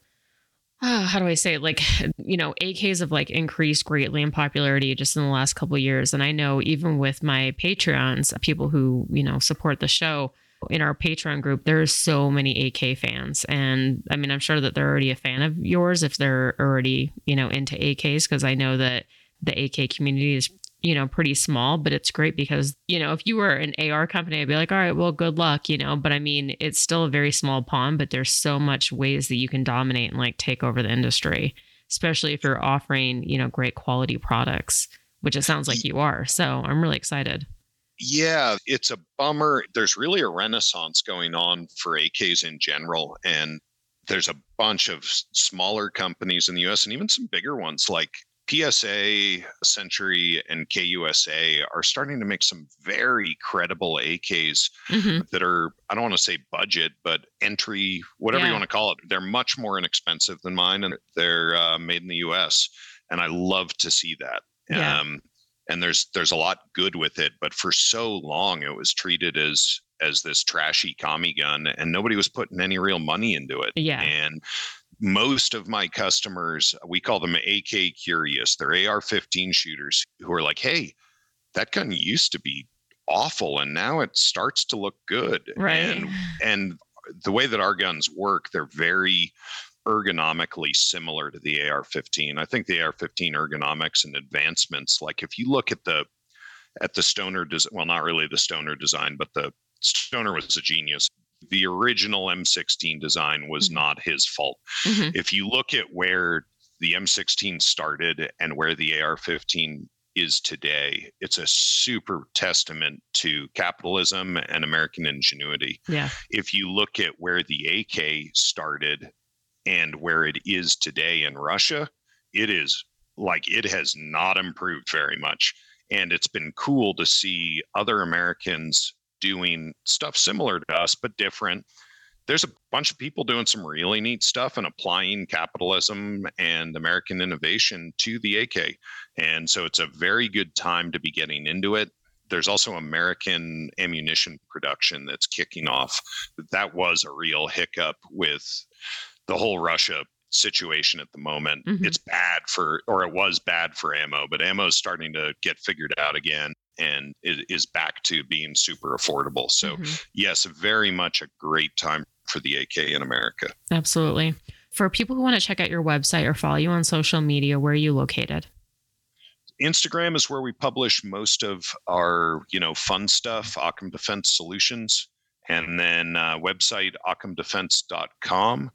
uh, how do I say it? like you know AKs have like increased greatly in popularity just in the last couple years, and I know even with my Patreons, people who you know support the show in our Patreon group, there's so many AK fans, and I mean I'm sure that they're already a fan of yours if they're already you know into AKs because I know that the AK community is you know, pretty small, but it's great because, you know, if you were an AR company, I'd be like, all right, well, good luck, you know, but I mean, it's still a very small pond, but there's so much ways that you can dominate and like take over the industry, especially if you're offering, you know, great quality products, which it sounds like you are. So I'm really excited. Yeah, it's a bummer. There's really a renaissance going on for AKs in general. And there's a bunch of smaller companies in the US and even some bigger ones like PSA, Century, and KUSA are starting to make some very credible AKs hmm that are, I don't want to say budget, but entry, whatever Yeah. you want to call it. They're much more inexpensive than mine and they're uh, made in the US. And I love to see that. Yeah. Um, and there's there's a lot good with it, but for so long it was treated as as this trashy commie gun and nobody was putting any real money into it. Yeah. And most of my customers, we call them AK curious. They're AR 15 shooters who are like, hey, that gun used to be awful and now it starts to look good. Right. And and the way that our guns work, they're very ergonomically similar to the AR-15. I think the AR-15 ergonomics and advancements, like if you look at the at the Stoner design, well, not really the Stoner design, but the Stoner was a genius. The original M16 design was mm-hmm. not his fault. Mm-hmm. If you look at where the M16 started and where the AR-15 is today, it's a super testament to capitalism and American ingenuity. Yeah. If you look at where the AK started and where it is today in Russia, it is like it has not improved very much. And it's been cool to see other Americans doing stuff similar to us, but different there's a bunch of people doing some really neat stuff and applying capitalism and American innovation to the AK. And so it's a very good time to be getting into it. There's also American ammunition production that's kicking off. That was a real hiccup with the whole Russia situation at the moment. Mm-hmm. It's bad for, or it was bad for ammo, but ammo is starting to get figured out again and it is back to being super affordable. So, mm-hmm. yes, very much a great time for the AK in America. Absolutely. For people who want to check out your website or follow you on social media, where are you located? Instagram is where we publish most of our, you know, fun stuff, Occam Defense Solutions, and then uh, website occamdefense.com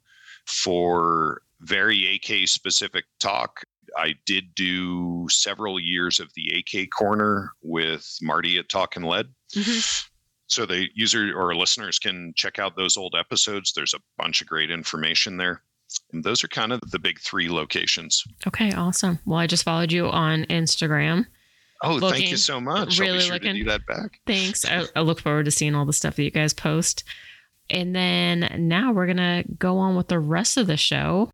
for very AK specific talk. I did do several years of the AK corner with Marty at Talk and Lead. Mm-hmm so the user or listeners can check out those old episodes. There's a bunch of great information there. And those are kind of the big three locations. Okay, awesome. Well, I just followed you on Instagram. Oh, looking, thank you so much. Really I'll be sure looking, to do that back. Thanks. I, I look forward to seeing all the stuff that you guys post. And then now we're going to go on with the rest of the show.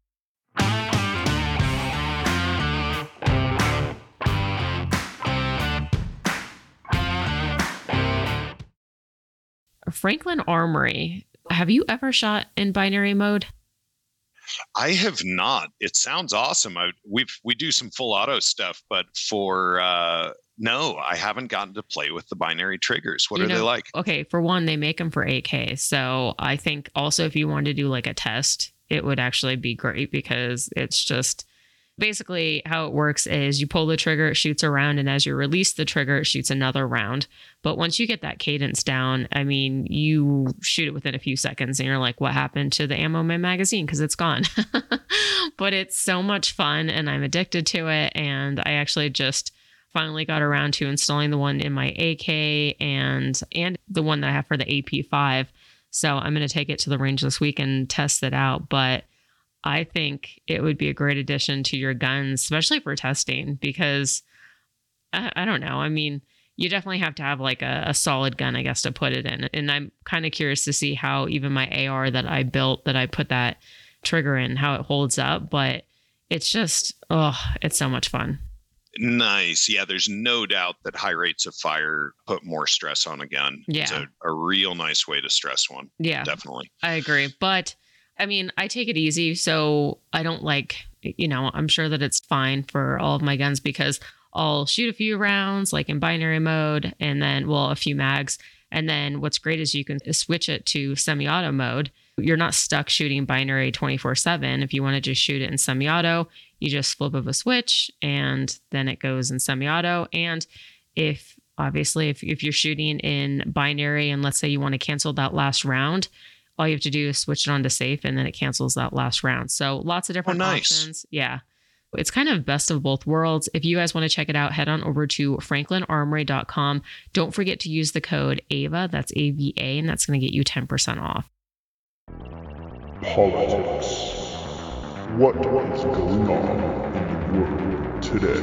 Franklin Armory. Have you ever shot in binary mode? I have not. It sounds awesome. I, we've we do some full auto stuff, but for uh, no, I haven't gotten to play with the binary triggers. What you are know, they like? Okay, for one, they make them for AK. So I think also if you wanted to do like a test, it would actually be great because it's just basically how it works is you pull the trigger, it shoots a round, and as you release the trigger, it shoots another round. But once you get that cadence down, I mean, you shoot it within a few seconds and you're like, what happened to the ammo in my magazine? Because it's gone. but it's so much fun and I'm addicted to it. And I actually just finally got around to installing the one in my AK and and the one that I have for the AP5. So I'm going to take it to the range this week and test it out. But I think it would be a great addition to your guns, especially for testing, because I, I don't know. I mean, you definitely have to have like a, a, solid gun, I guess, to put it in. And I'm kind of curious to see how even my AR that I built, that I put that trigger in, how it holds up. But it's just, oh, it's so much fun. Nice. Yeah, there's no doubt that high rates of fire put more stress on a gun. Yeah. It's a, a real nice way to stress one. Yeah. Definitely. I agree. But I mean, I take it easy. So I don't like, you know, I'm sure that it's fine for all of my guns because I'll shoot a few rounds like in binary mode and then, well, a few mags. And then what's great is you can switch it to semi auto mode. You're not stuck shooting binary 24 7. If you want to just shoot it in semi auto, you just flip of a switch and then it goes in semi auto. And if obviously, if, if you're shooting in binary and let's say you want to cancel that last round, all you have to do is switch it on to safe and then it cancels that last round. So lots of different oh, nice. options. Yeah. It's kind of best of both worlds. If you guys want to check it out, head on over to franklinarmory.com. Don't forget to use the code AVA, that's AVA, and that's going to get you 10% off. Politics. What is going on in the world today?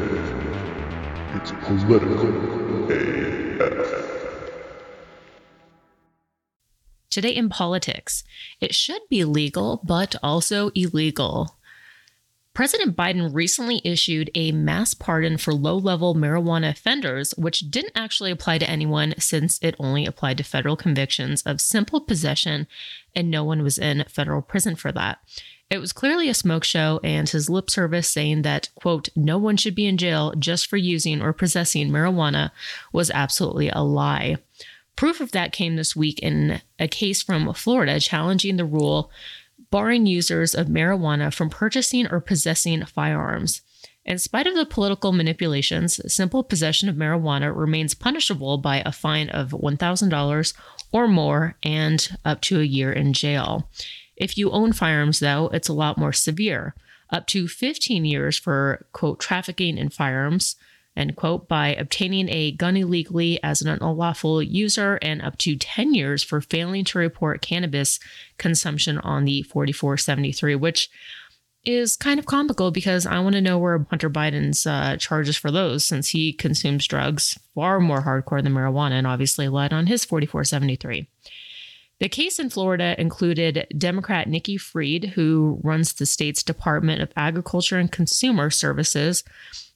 It's political AF. Today in politics, it should be legal, but also illegal. President Biden recently issued a mass pardon for low level marijuana offenders, which didn't actually apply to anyone since it only applied to federal convictions of simple possession, and no one was in federal prison for that. It was clearly a smoke show, and his lip service saying that, quote, no one should be in jail just for using or possessing marijuana was absolutely a lie. Proof of that came this week in a case from Florida challenging the rule barring users of marijuana from purchasing or possessing firearms. In spite of the political manipulations, simple possession of marijuana remains punishable by a fine of $1,000 or more and up to a year in jail. If you own firearms, though, it's a lot more severe up to 15 years for, quote, trafficking in firearms, end quote, by obtaining a gun illegally as an unlawful user, and up to 10 years for failing to report cannabis consumption on the 4473, which is kind of comical because I want to know where Hunter Biden's uh, charges for those since he consumes drugs far more hardcore than marijuana and obviously led on his 4473. The case in Florida included Democrat Nikki Fried, who runs the state's Department of Agriculture and Consumer Services,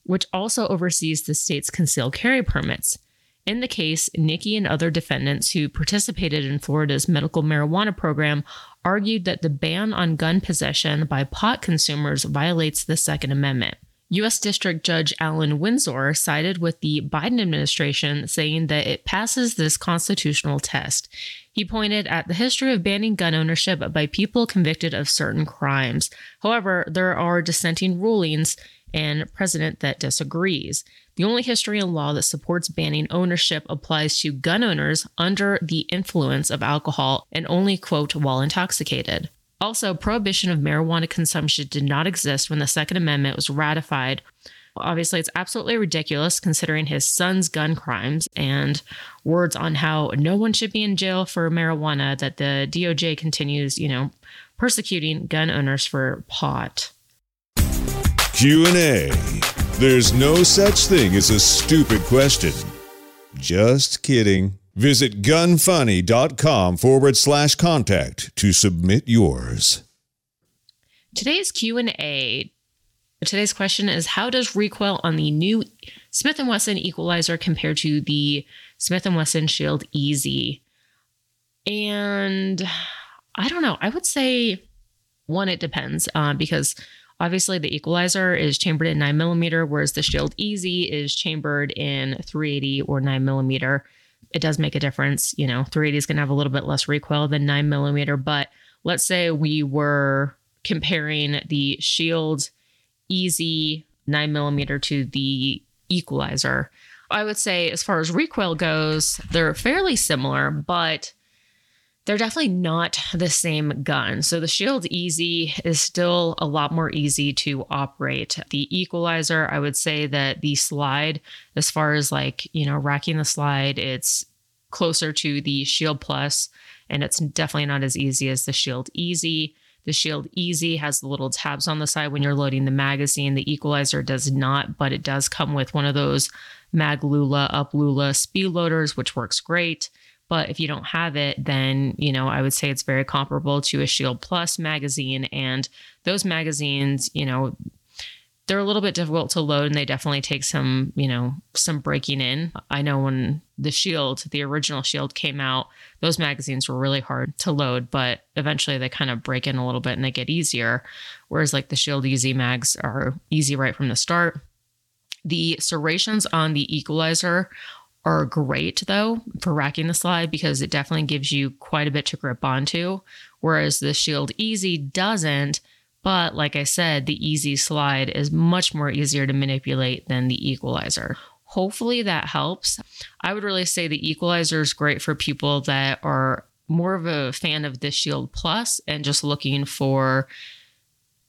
which also oversees the state's concealed carry permits. In the case, Nikki and other defendants who participated in Florida's medical marijuana program argued that the ban on gun possession by pot consumers violates the Second Amendment. U.S. District Judge Allen Winsor sided with the Biden administration, saying that it passes this constitutional test. He pointed at the history of banning gun ownership by people convicted of certain crimes. However, there are dissenting rulings and precedent that disagrees. The only history and law that supports banning ownership applies to gun owners under the influence of alcohol and only, quote, while intoxicated. Also, prohibition of marijuana consumption did not exist when the Second Amendment was ratified. Obviously, it's absolutely ridiculous considering his son's gun crimes and words on how no one should be in jail for marijuana that the DOJ continues, you know, persecuting gun owners for pot. Q&A. There's no such thing as a stupid question. Just kidding. Visit gunfunny.com forward slash contact to submit yours. Today's Q&A. Today's question is how does recoil on the new Smith & Wesson equalizer compare to the Smith & Wesson Shield EZ? And I don't know. I would say one, it depends uh, because obviously the equalizer is chambered in 9 millimeter, whereas the Shield EZ is chambered in 380 or 9 millimeter it does make a difference. You know, 380 is going to have a little bit less recoil than 9 millimeter, but let's say we were comparing the Shield EZ 9 millimeter to the Equalizer. I would say, as far as recoil goes, they're fairly similar, but they're definitely not the same gun. So the Shield EZ is still a lot more easy to operate. The Equalizer, I would say that the slide, as far as like, you know, racking the slide, it's closer to the Shield Plus, and it's definitely not as easy as the Shield EZ. The Shield EZ has the little tabs on the side when you're loading the magazine. The Equalizer does not, but it does come with one of those Maglula, Uplula speed loaders, which works great. But if you don't have it, then, you know, I would say it's very comparable to a Shield Plus magazine. And those magazines, you know, they're a little bit difficult to load and they definitely take some, you know, some breaking in. I know when the Shield, the original Shield came out, those magazines were really hard to load, but eventually they kind of break in a little bit and they get easier. Whereas like the Shield EZ mags are easy right from the start. The serrations on the equalizer are great though for racking the slide because it definitely gives you quite a bit to grip onto. Whereas the Shield EZ doesn't. But like I said, the Easy slide is much more easier to manipulate than the equalizer. Hopefully that helps. I would really say the equalizer is great for people that are more of a fan of the Shield Plus and just looking for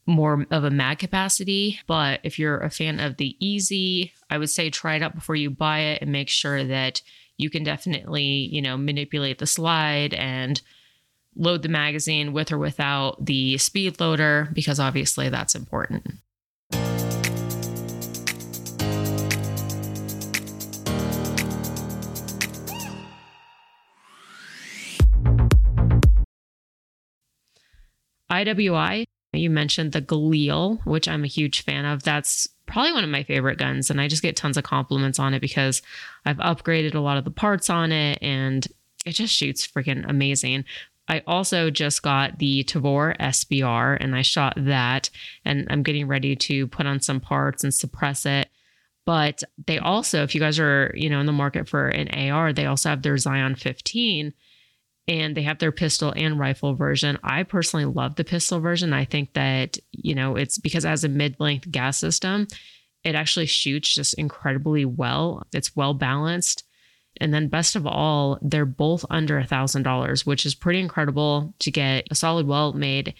more of a mag capacity. But if you're a fan of the easy, I would say try it out before you buy it and make sure that you can definitely, you know, manipulate the slide and load the magazine with or without the speed loader, because obviously that's important. IWI you mentioned the Galil, which I'm a huge fan of. That's probably one of my favorite guns, and I just get tons of compliments on it because I've upgraded a lot of the parts on it and it just shoots freaking amazing. I also just got the Tavor SBR and I shot that, and I'm getting ready to put on some parts and suppress it. But they also, if you guys are, you know, in the market for an AR, they also have their Zion 15 and they have their pistol and rifle version. I personally love the pistol version. I think that, you know, it's because it has a mid length gas system, it actually shoots just incredibly well. It's well balanced. And then, best of all, they're both under a $1,000, which is pretty incredible to get a solid, well made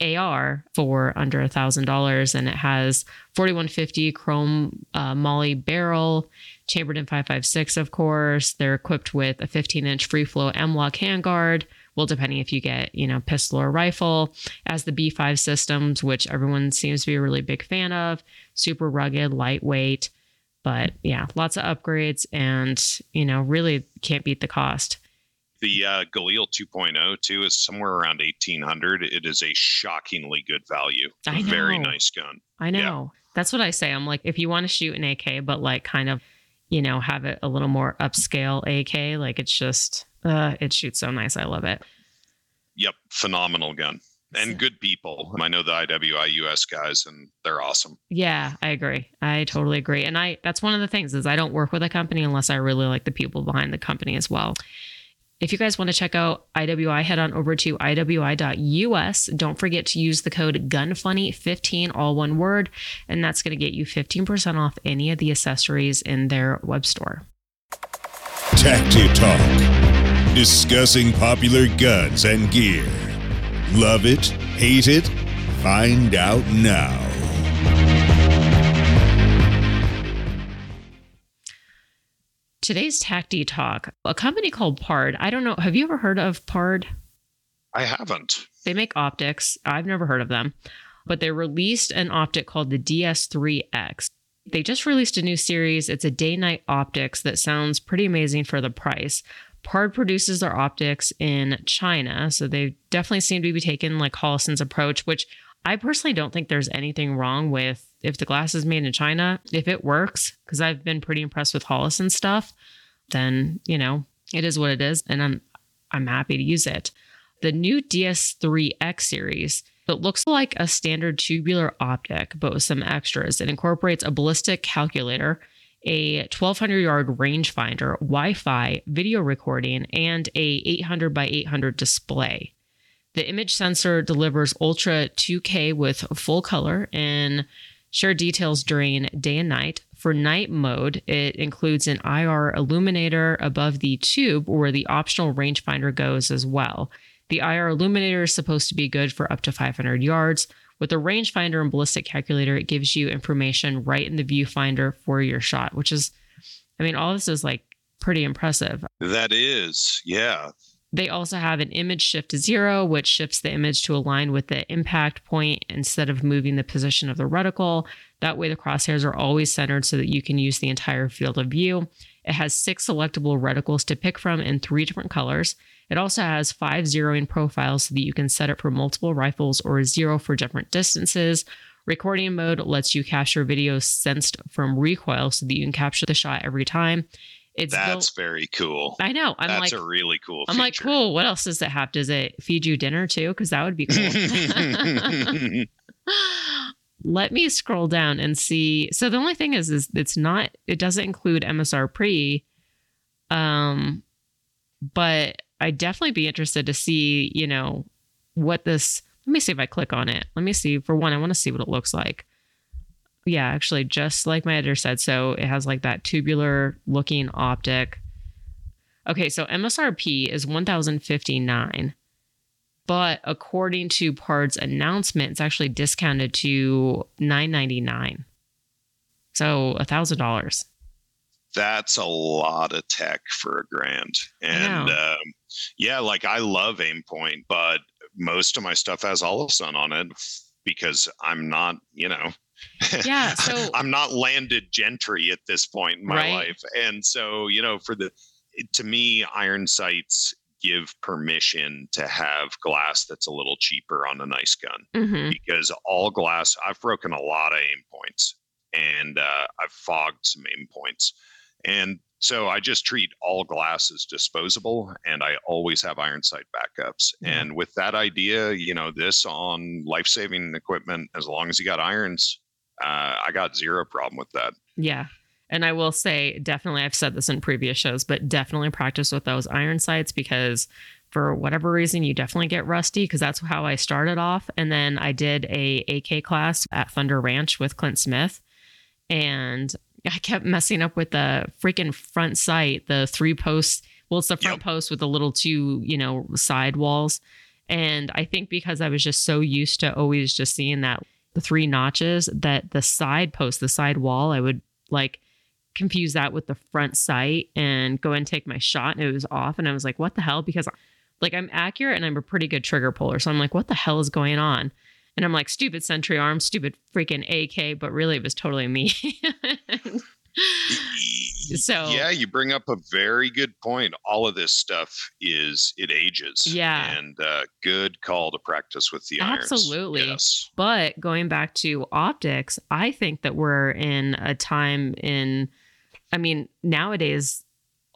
AR for under a thousand dollars, and it has 4150 chrome uh, moly barrel, chambered in 556. Of course, they're equipped with a 15 inch free flow M-LOK handguard. Well, depending if you get you know pistol or rifle, as the B5 systems, which everyone seems to be a really big fan of, super rugged, lightweight. But yeah, lots of upgrades, and you know, really can't beat the cost. The uh, Galil 2.0 too is somewhere around 1800. It is a shockingly good value. I know. Very nice gun. I know. That's what I say. I'm like, if you want to shoot an AK, but like kind of, you know, have it a little more upscale AK, like it's just, uh, it shoots so nice. I love it. Yep, phenomenal gun and good people. I know the IWI US guys, and they're awesome. Yeah, I agree. I totally agree. And I that's one of the things is I don't work with a company unless I really like the people behind the company as well. If you guys want to check out IWI, head on over to IWI.us. Don't forget to use the code GUNFUNNY15, all one word, and that's going to get you 15% off any of the accessories in their web store. Tacti Talk, discussing popular guns and gear. Love it? Hate it? Find out now. Today's Tacti Talk, a company called Pard. I don't know. Have you ever heard of Pard? I haven't. They make optics. I've never heard of them, but they released an optic called the DS3X. They just released a new series. It's a day night optics that sounds pretty amazing for the price. Pard produces their optics in China, so they definitely seem to be taking like Holosun's approach, which I personally don't think there's anything wrong with if the glass is made in China, if it works, because I've been pretty impressed with Holosun stuff, then, you know, it is what it is. And I'm I'm happy to use it. The new DS3X series, it looks like a standard tubular optic, but with some extras. It incorporates a ballistic calculator, a 1200 yard rangefinder, Wi Fi, video recording, and a 800 by 800 display. The image sensor delivers Ultra 2K with full color and share details during day and night. For night mode, it includes an IR illuminator above the tube where the optional rangefinder goes as well. The IR illuminator is supposed to be good for up to 500 yards. With the rangefinder and ballistic calculator, it gives you information right in the viewfinder for your shot, which is, I mean, all this is like pretty impressive. That is, yeah. They also have an image shift to zero, which shifts the image to align with the impact point instead of moving the position of the reticle. That way, the crosshairs are always centered so that you can use the entire field of view. It has six selectable reticles to pick from in three different colors. It also has five zeroing profiles so that you can set it for multiple rifles or zero for different distances. Recording mode lets you capture video sensed from recoil so that you can capture the shot every time. It's That's built- very cool. I know. I'm That's like, a really cool. I'm like, cool. What else does it have? Does it feed you dinner too? Because that would be cool. Let me scroll down and see. So the only thing is, is it's not. It doesn't include MSR pre. Um, but I'd definitely be interested to see. You know, what this. Let me see if I click on it. Let me see. For one, I want to see what it looks like. Yeah, actually, just like my editor said. So it has like that tubular looking optic. Okay, so MSRP is 1059 but according to Pard's announcement, it's actually discounted to 999 So $1,000. That's a lot of tech for a grand. And um, yeah, like I love Aimpoint, but most of my stuff has Holosun on it because I'm not, you know, Yeah, so- I'm not landed gentry at this point in my Right. life. And so, you know, for the, to me, iron sights give permission to have glass that's a little cheaper on a nice gun hmm because all glass i've broken a lot of Aimpoints and uh, i've fogged some Aimpoints and so i just treat all glass as disposable and i always have iron sight backups Yeah. and with that idea you know this on life-saving equipment as long as you got irons uh, i got zero problem with that Yeah. And I will say, definitely, I've said this in previous shows, but definitely practice with those iron sights because for whatever reason, you definitely get rusty because that's how I started off. And then I did a AK class at Thunder Ranch with Clint Smith. And I kept messing up with the freaking front sight, the three posts. Well, it's the front Yep. post with the little two, you know, side walls. And I think because I was just so used to always just seeing that the three notches, that the side post, the side wall, I would like confuse that with the front sight and go and take my shot and it was off. And I was like, what the hell? Because like I'm accurate and I'm a pretty good trigger puller. So I'm like, what the hell is going on? And I'm like, stupid Century arm, stupid freaking AK, but really it was totally me. So- yeah, you bring up a very good point. All of this stuff is it ages. Yeah. and uh, good call to practice with the irons. Absolutely. Yes. But going back to optics, I think that we're in a time in, I mean, nowadays,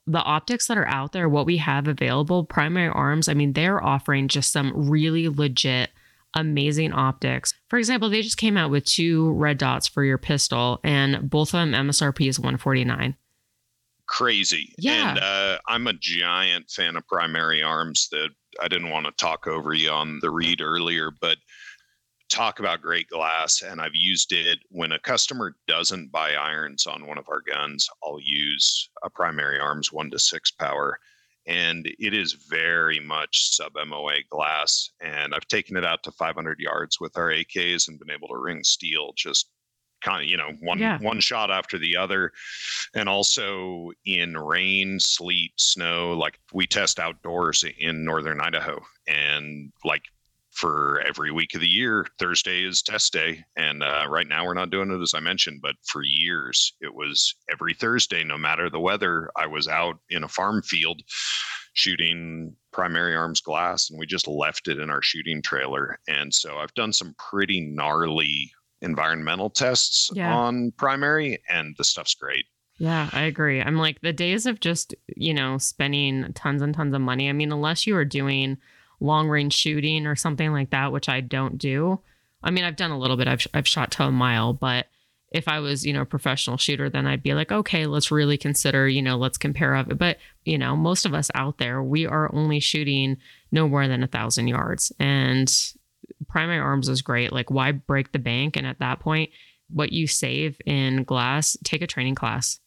the optics that are out there, what we have available, primary arms, I mean, they're offering just some really legit, amazing optics. For example, they just came out with two red dots for your pistol, and both of them MSRP is 149. Crazy. Yeah. And uh, I'm a giant fan of primary arms. That I didn't want to talk over you on the read earlier, but talk about great glass and i've used it when a customer doesn't buy irons on one of our guns i'll use a primary arms one to six power and it is very much sub moa glass and i've taken it out to 500 yards with our ak's and been able to ring steel just kind of you know one Yeah. one shot after the other and also in rain sleet snow like we test outdoors in northern idaho and like for every week of the year thursday is test day and uh, right now we're not doing it as i mentioned but for years it was every thursday no matter the weather i was out in a farm field shooting primary arms glass and we just left it in our shooting trailer and so i've done some pretty gnarly environmental tests Yeah. on primary and the stuff's great Yeah, I agree. I'm like the days of just, you know, spending tons and tons of money. I mean, unless you are doing long range shooting or something like that, which I don't do. I mean, I've done a little bit. I've I've shot to a mile, but if I was, you know, a professional shooter, then I'd be like, okay, let's really consider, you know, let's compare of it. But, you know, most of us out there, we are only shooting no more than a thousand yards. And primary arms is great. Like, why break the bank? And at that point, what you save in glass, take a training class.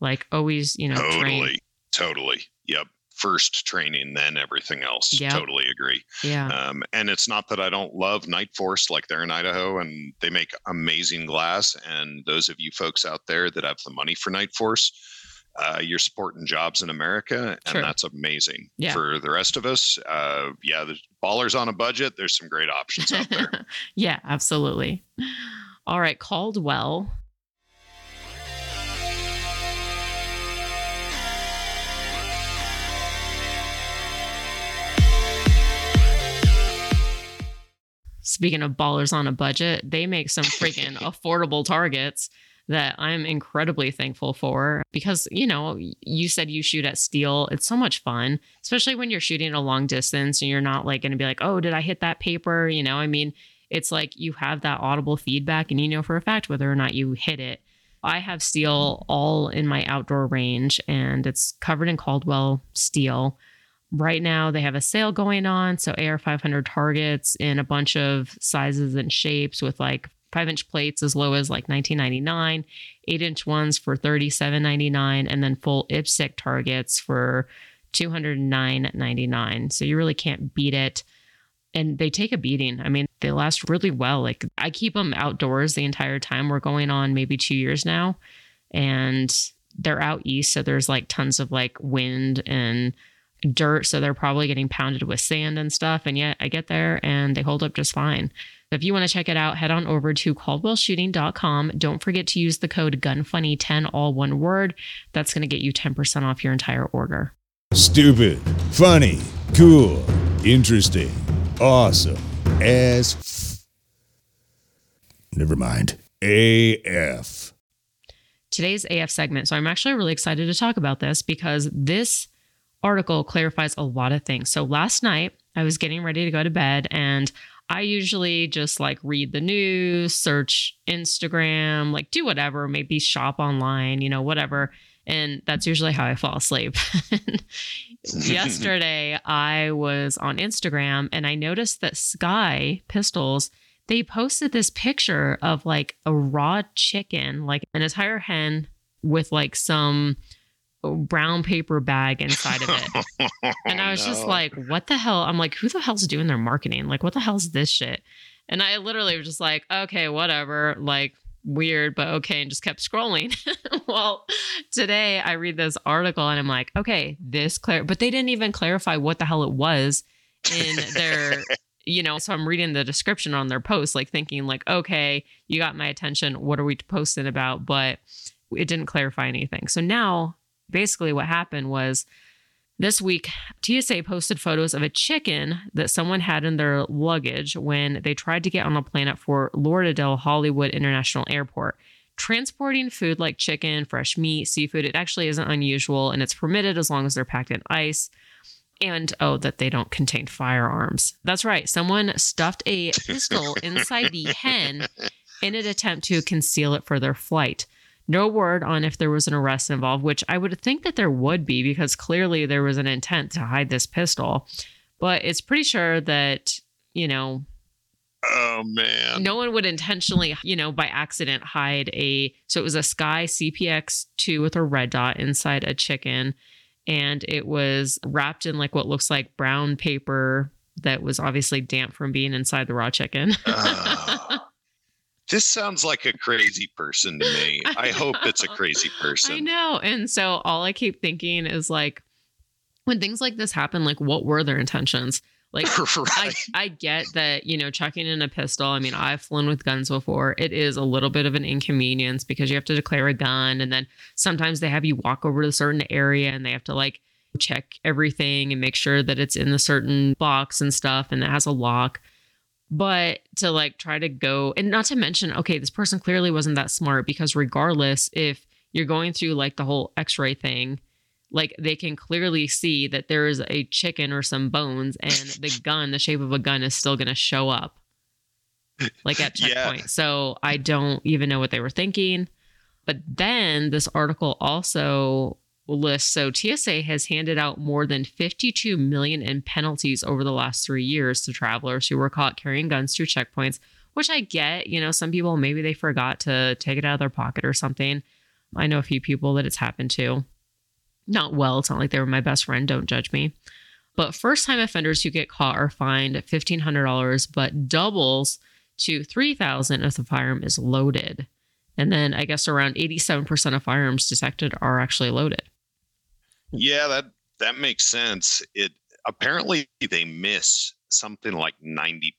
Like always, you know, totally train. totally yep first training then everything else totally agree Yeah. um, and it's not that i don't love Nightforce like they're in idaho and they make amazing glass and those of you folks out there that have the money for Nightforce uh, you're supporting jobs in america and Sure. that's amazing Yeah. for the rest of us uh, yeah the ballers on a budget there's some great options out there yeah, absolutely. All right, Caldwell. Speaking of ballers on a budget, they make some freaking affordable targets that I'm incredibly thankful for because, you know, you said you shoot at steel. It's so much fun, especially when you're shooting a long distance and you're not like going to be like, oh, did I hit that paper? You know, I mean, it's like you have that audible feedback and you know for a fact whether or not you hit it. I have steel all in my outdoor range and it's covered in Caldwell steel. Right now, they have a sale going on. So, AR 500 targets in a bunch of sizes and shapes with like five inch plates as low as like 19.99, eight inch ones for 37.99, and then full IPSC targets for 209.99. So, you really can't beat it and they take a beating. I mean, they last really well. Like I keep them outdoors the entire time. We're going on maybe two years now, and they're out east, so there's like tons of like wind and dirt, so they're probably getting pounded with sand and stuff. And yet I get there and they hold up just fine. So if you want to check it out, head on over to caldwellshooting.com. Don't forget to use the code GUNFUNNY10, all one word. That's going to get you 10% off your entire order. Stupid, funny, cool, interesting, awesome, as f- never mind. AF. today's AF segment. So I'm actually really excited to talk about this because this article clarifies a lot of things. So last night I was getting ready to go to bed and I usually just like read the news, search Instagram, like do whatever, maybe shop online, you know, whatever. And that's usually how I fall asleep. Yesterday, I was on Instagram and I noticed that SCCY Pistols, they posted this picture of like a raw chicken, like an entire hen with like some brown paper bag inside of it. and I was just like, what the hell? I'm like, who the hell's doing their marketing? Like, what the hell's this shit? And I literally was just like, okay, whatever. Like, weird, but okay. And just kept scrolling. well, today I read this article and I'm like, okay, this clear, but they didn't even clarify what the hell it was in their. You know, so I'm reading the description on their post, like thinking, like, okay, you got my attention. What are we posting about? But it didn't clarify anything. So now basically what happened was this week TSA posted photos of a chicken that someone had in their luggage when they tried to get on a plane at Fort Lauderdale Hollywood International Airport. Transporting food like chicken, fresh meat, seafood, it actually isn't unusual and it's permitted as long as they're packed in ice. And oh, that they don't contain firearms. That's right. Someone stuffed a pistol inside the hen in an attempt to conceal it for their flight. No word on if there was an arrest involved, which I would think that there would be because clearly there was an intent to hide this pistol. But it's pretty sure that, you know, oh man. no one would intentionally, you know, by accident hide a. So it was a SCCY CPX2 with a red dot inside a chicken. And it was wrapped in like what looks like brown paper that was obviously damp from being inside the raw chicken. Oh. this sounds like a crazy person to me. I, I hope it's a crazy person. I know. And so all I keep thinking is like, when things like this happen, like, what were their intentions? Like, I, right. I get that, you know, chucking in a pistol. I mean, I've flown with guns before. It is a little bit of an inconvenience because you have to declare a gun. And then sometimes they have you walk over to a certain area and they have to like check everything and make sure that it's in the certain box and stuff and it has a lock. But to like try to go, and not to mention, okay, this person clearly wasn't that smart because regardless, if you're going through like the whole x ray thing, like they can clearly see that there is a chicken or some bones and the gun the shape of a gun is still going to show up like at Yeah. checkpoint so i don't even know what they were thinking but then this article also lists so tsa has handed out more than 52 million in penalties over the last three years to travelers who were caught carrying guns through checkpoints which i get you know some people maybe they forgot to take it out of their pocket or something i know a few people that it's happened to not well. It's not like they were my best friend. Don't judge me. But first time offenders who get caught are fined $1,500, but doubles to 3000 if the firearm is loaded. And then I guess around 87% of firearms detected are actually loaded. Yeah, that that makes sense. It apparently they miss something like 90%.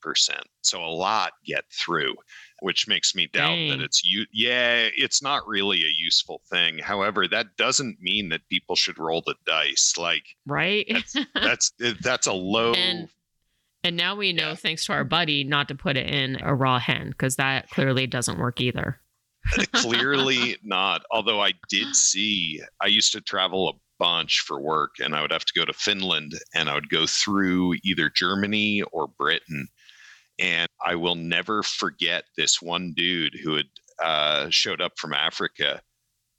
So a lot get through, which makes me doubt Dang. that it's you yeah, it's not really a useful thing. However, that doesn't mean that people should roll the dice. Like Right? that's that's a low and and now we know, Yeah. thanks to our buddy, not to put it in a raw hen because that clearly doesn't work either. clearly not. Although I did see, I used to travel a bunch for work, and I would have to go to Finland, and I would go through either Germany or Britain. And I will never forget this one dude who had uh, showed up from Africa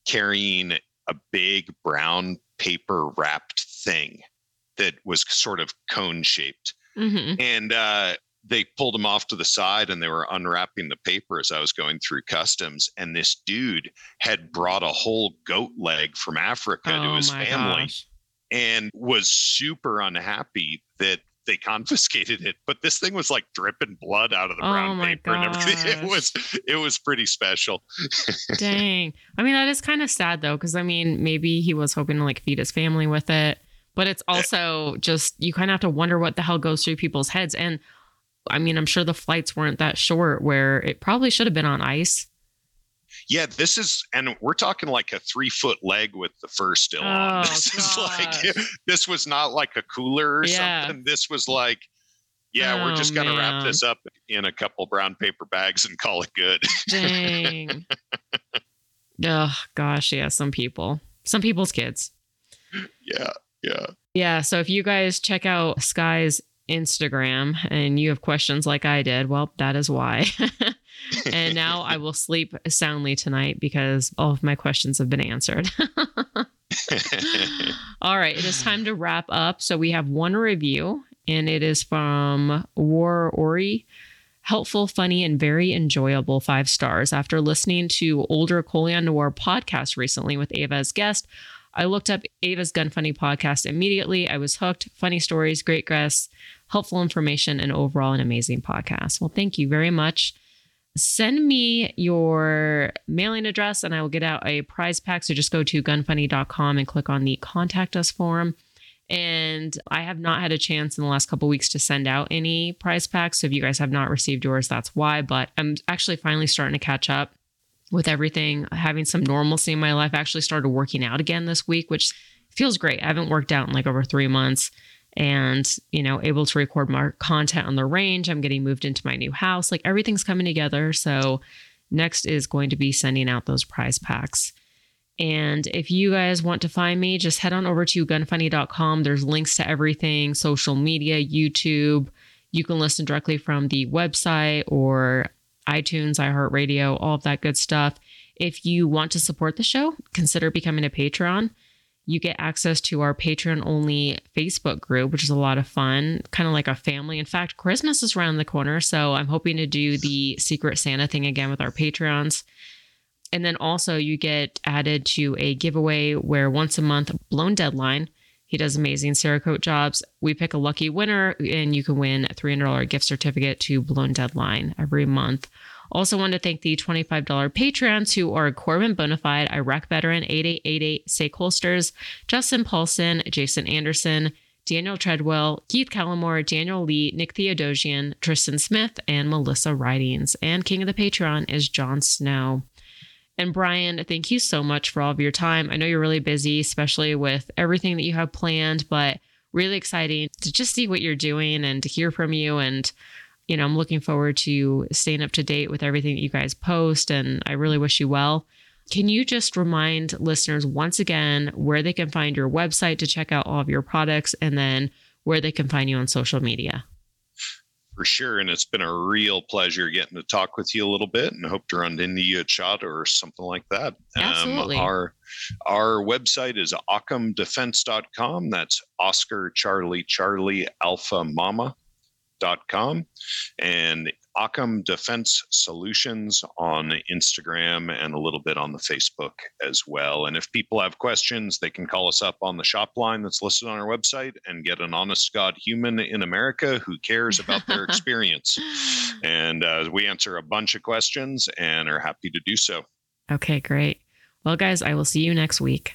carrying a big brown paper wrapped thing that was sort of cone shaped hmm and uh, they pulled him off to the side and they were unwrapping the paper as I was going through customs. And this dude had brought a whole goat leg from Africa to Oh his family gosh. and was super unhappy that they confiscated it. But this thing was like dripping blood out of the Oh brown my paper and everything. It was it was pretty special. Dang. I mean, that is kind of sad though, because I mean, maybe he was hoping to like feed his family with it, but it's eh also just you kind of have to wonder what the hell goes through people's heads. And I mean, I'm sure the flights weren't that short where it probably should have been on ice. Yeah, this is, and we're talking like a three foot leg with the fur still on. Oh, This is like, this was not like a cooler or Yeah. something. This was like, yeah, we're Oh, just gonna wrap this up in a couple brown paper bags and call it good. Dang. oh gosh, yeah, some people, some people's kids. yeah, yeah. Yeah. So if you guys check out SCCY's Instagram and you have questions like I did, well, that is why. and now I will sleep soundly tonight because all of my questions have been answered. all right, it is time to wrap up. So we have one review, and it is from Warorie. Helpful, funny, and very enjoyable five stars. After listening to older Colion Noir podcast recently with Ava as guest, I looked up Ava's Gun Funny podcast immediately. I was hooked. Funny stories, great guests, helpful information, and overall an amazing podcast. Well, thank you very much. Send me your mailing address and I will get out a prize pack. So just go to gunfunny.com and click on the contact us form. And I have not had a chance in the last couple weeks to send out any prize packs. So if you guys have not received yours, that's why. But I'm actually finally starting to catch up with everything, having some normalcy in my life. I actually started working out again this week, which feels great. I haven't worked out in like over three months and, you know, able to record more content on the range. I'm getting moved into my new house. Like everything's coming together. So next is going to be sending out those prize packs. And if you guys want to find me, just head on over to gunfunny.com. There's links to everything social media, YouTube. You can listen directly from the website or iTunes, iHeartRadio, all of that good stuff. If you want to support the show, consider becoming a patron. You get access to our Patreon only Facebook group, which is a lot of fun, kind of like a family. In fact, Christmas is around the corner, so I'm hoping to do the Secret Santa thing again with our Patreons. And then also, you get added to a giveaway where once a month, Blown Deadline, he does amazing Cerakote jobs. We pick a lucky winner, and you can win a $300 gift certificate to Blown Deadline every month. Also, want to thank the $25 Patreons who are Corbin Bonafide, Iraq veteran 8888 Sake Holsters, Justin Paulson, Jason Anderson, Daniel Treadwell, Keith Callamore, Daniel Lee, Nick Theodosian, Tristan Smith, and Melissa Ridings. And King of the Patreon is Jon Snow. And Brian, thank you so much for all of your time. I know you're really busy, especially with everything that you have planned, but really exciting to just see what you're doing and to hear from you. And, you know, I'm looking forward to staying up to date with everything that you guys post. And I really wish you well. Can you just remind listeners once again where they can find your website to check out all of your products and then where they can find you on social media? For sure. And it's been a real pleasure getting to talk with you a little bit and hope to run into you at SHOT or something like that. Absolutely. Um, our, our website is occamdefense.com. That's Oscar Charlie Charlie Alpha Mama. Dot com and Occam Defense Solutions on Instagram and a little bit on the Facebook as well. And if people have questions, they can call us up on the shop line that's listed on our website and get an honest God human in America who cares about their experience. and uh, we answer a bunch of questions and are happy to do so. Okay, great. Well, guys, I will see you next week.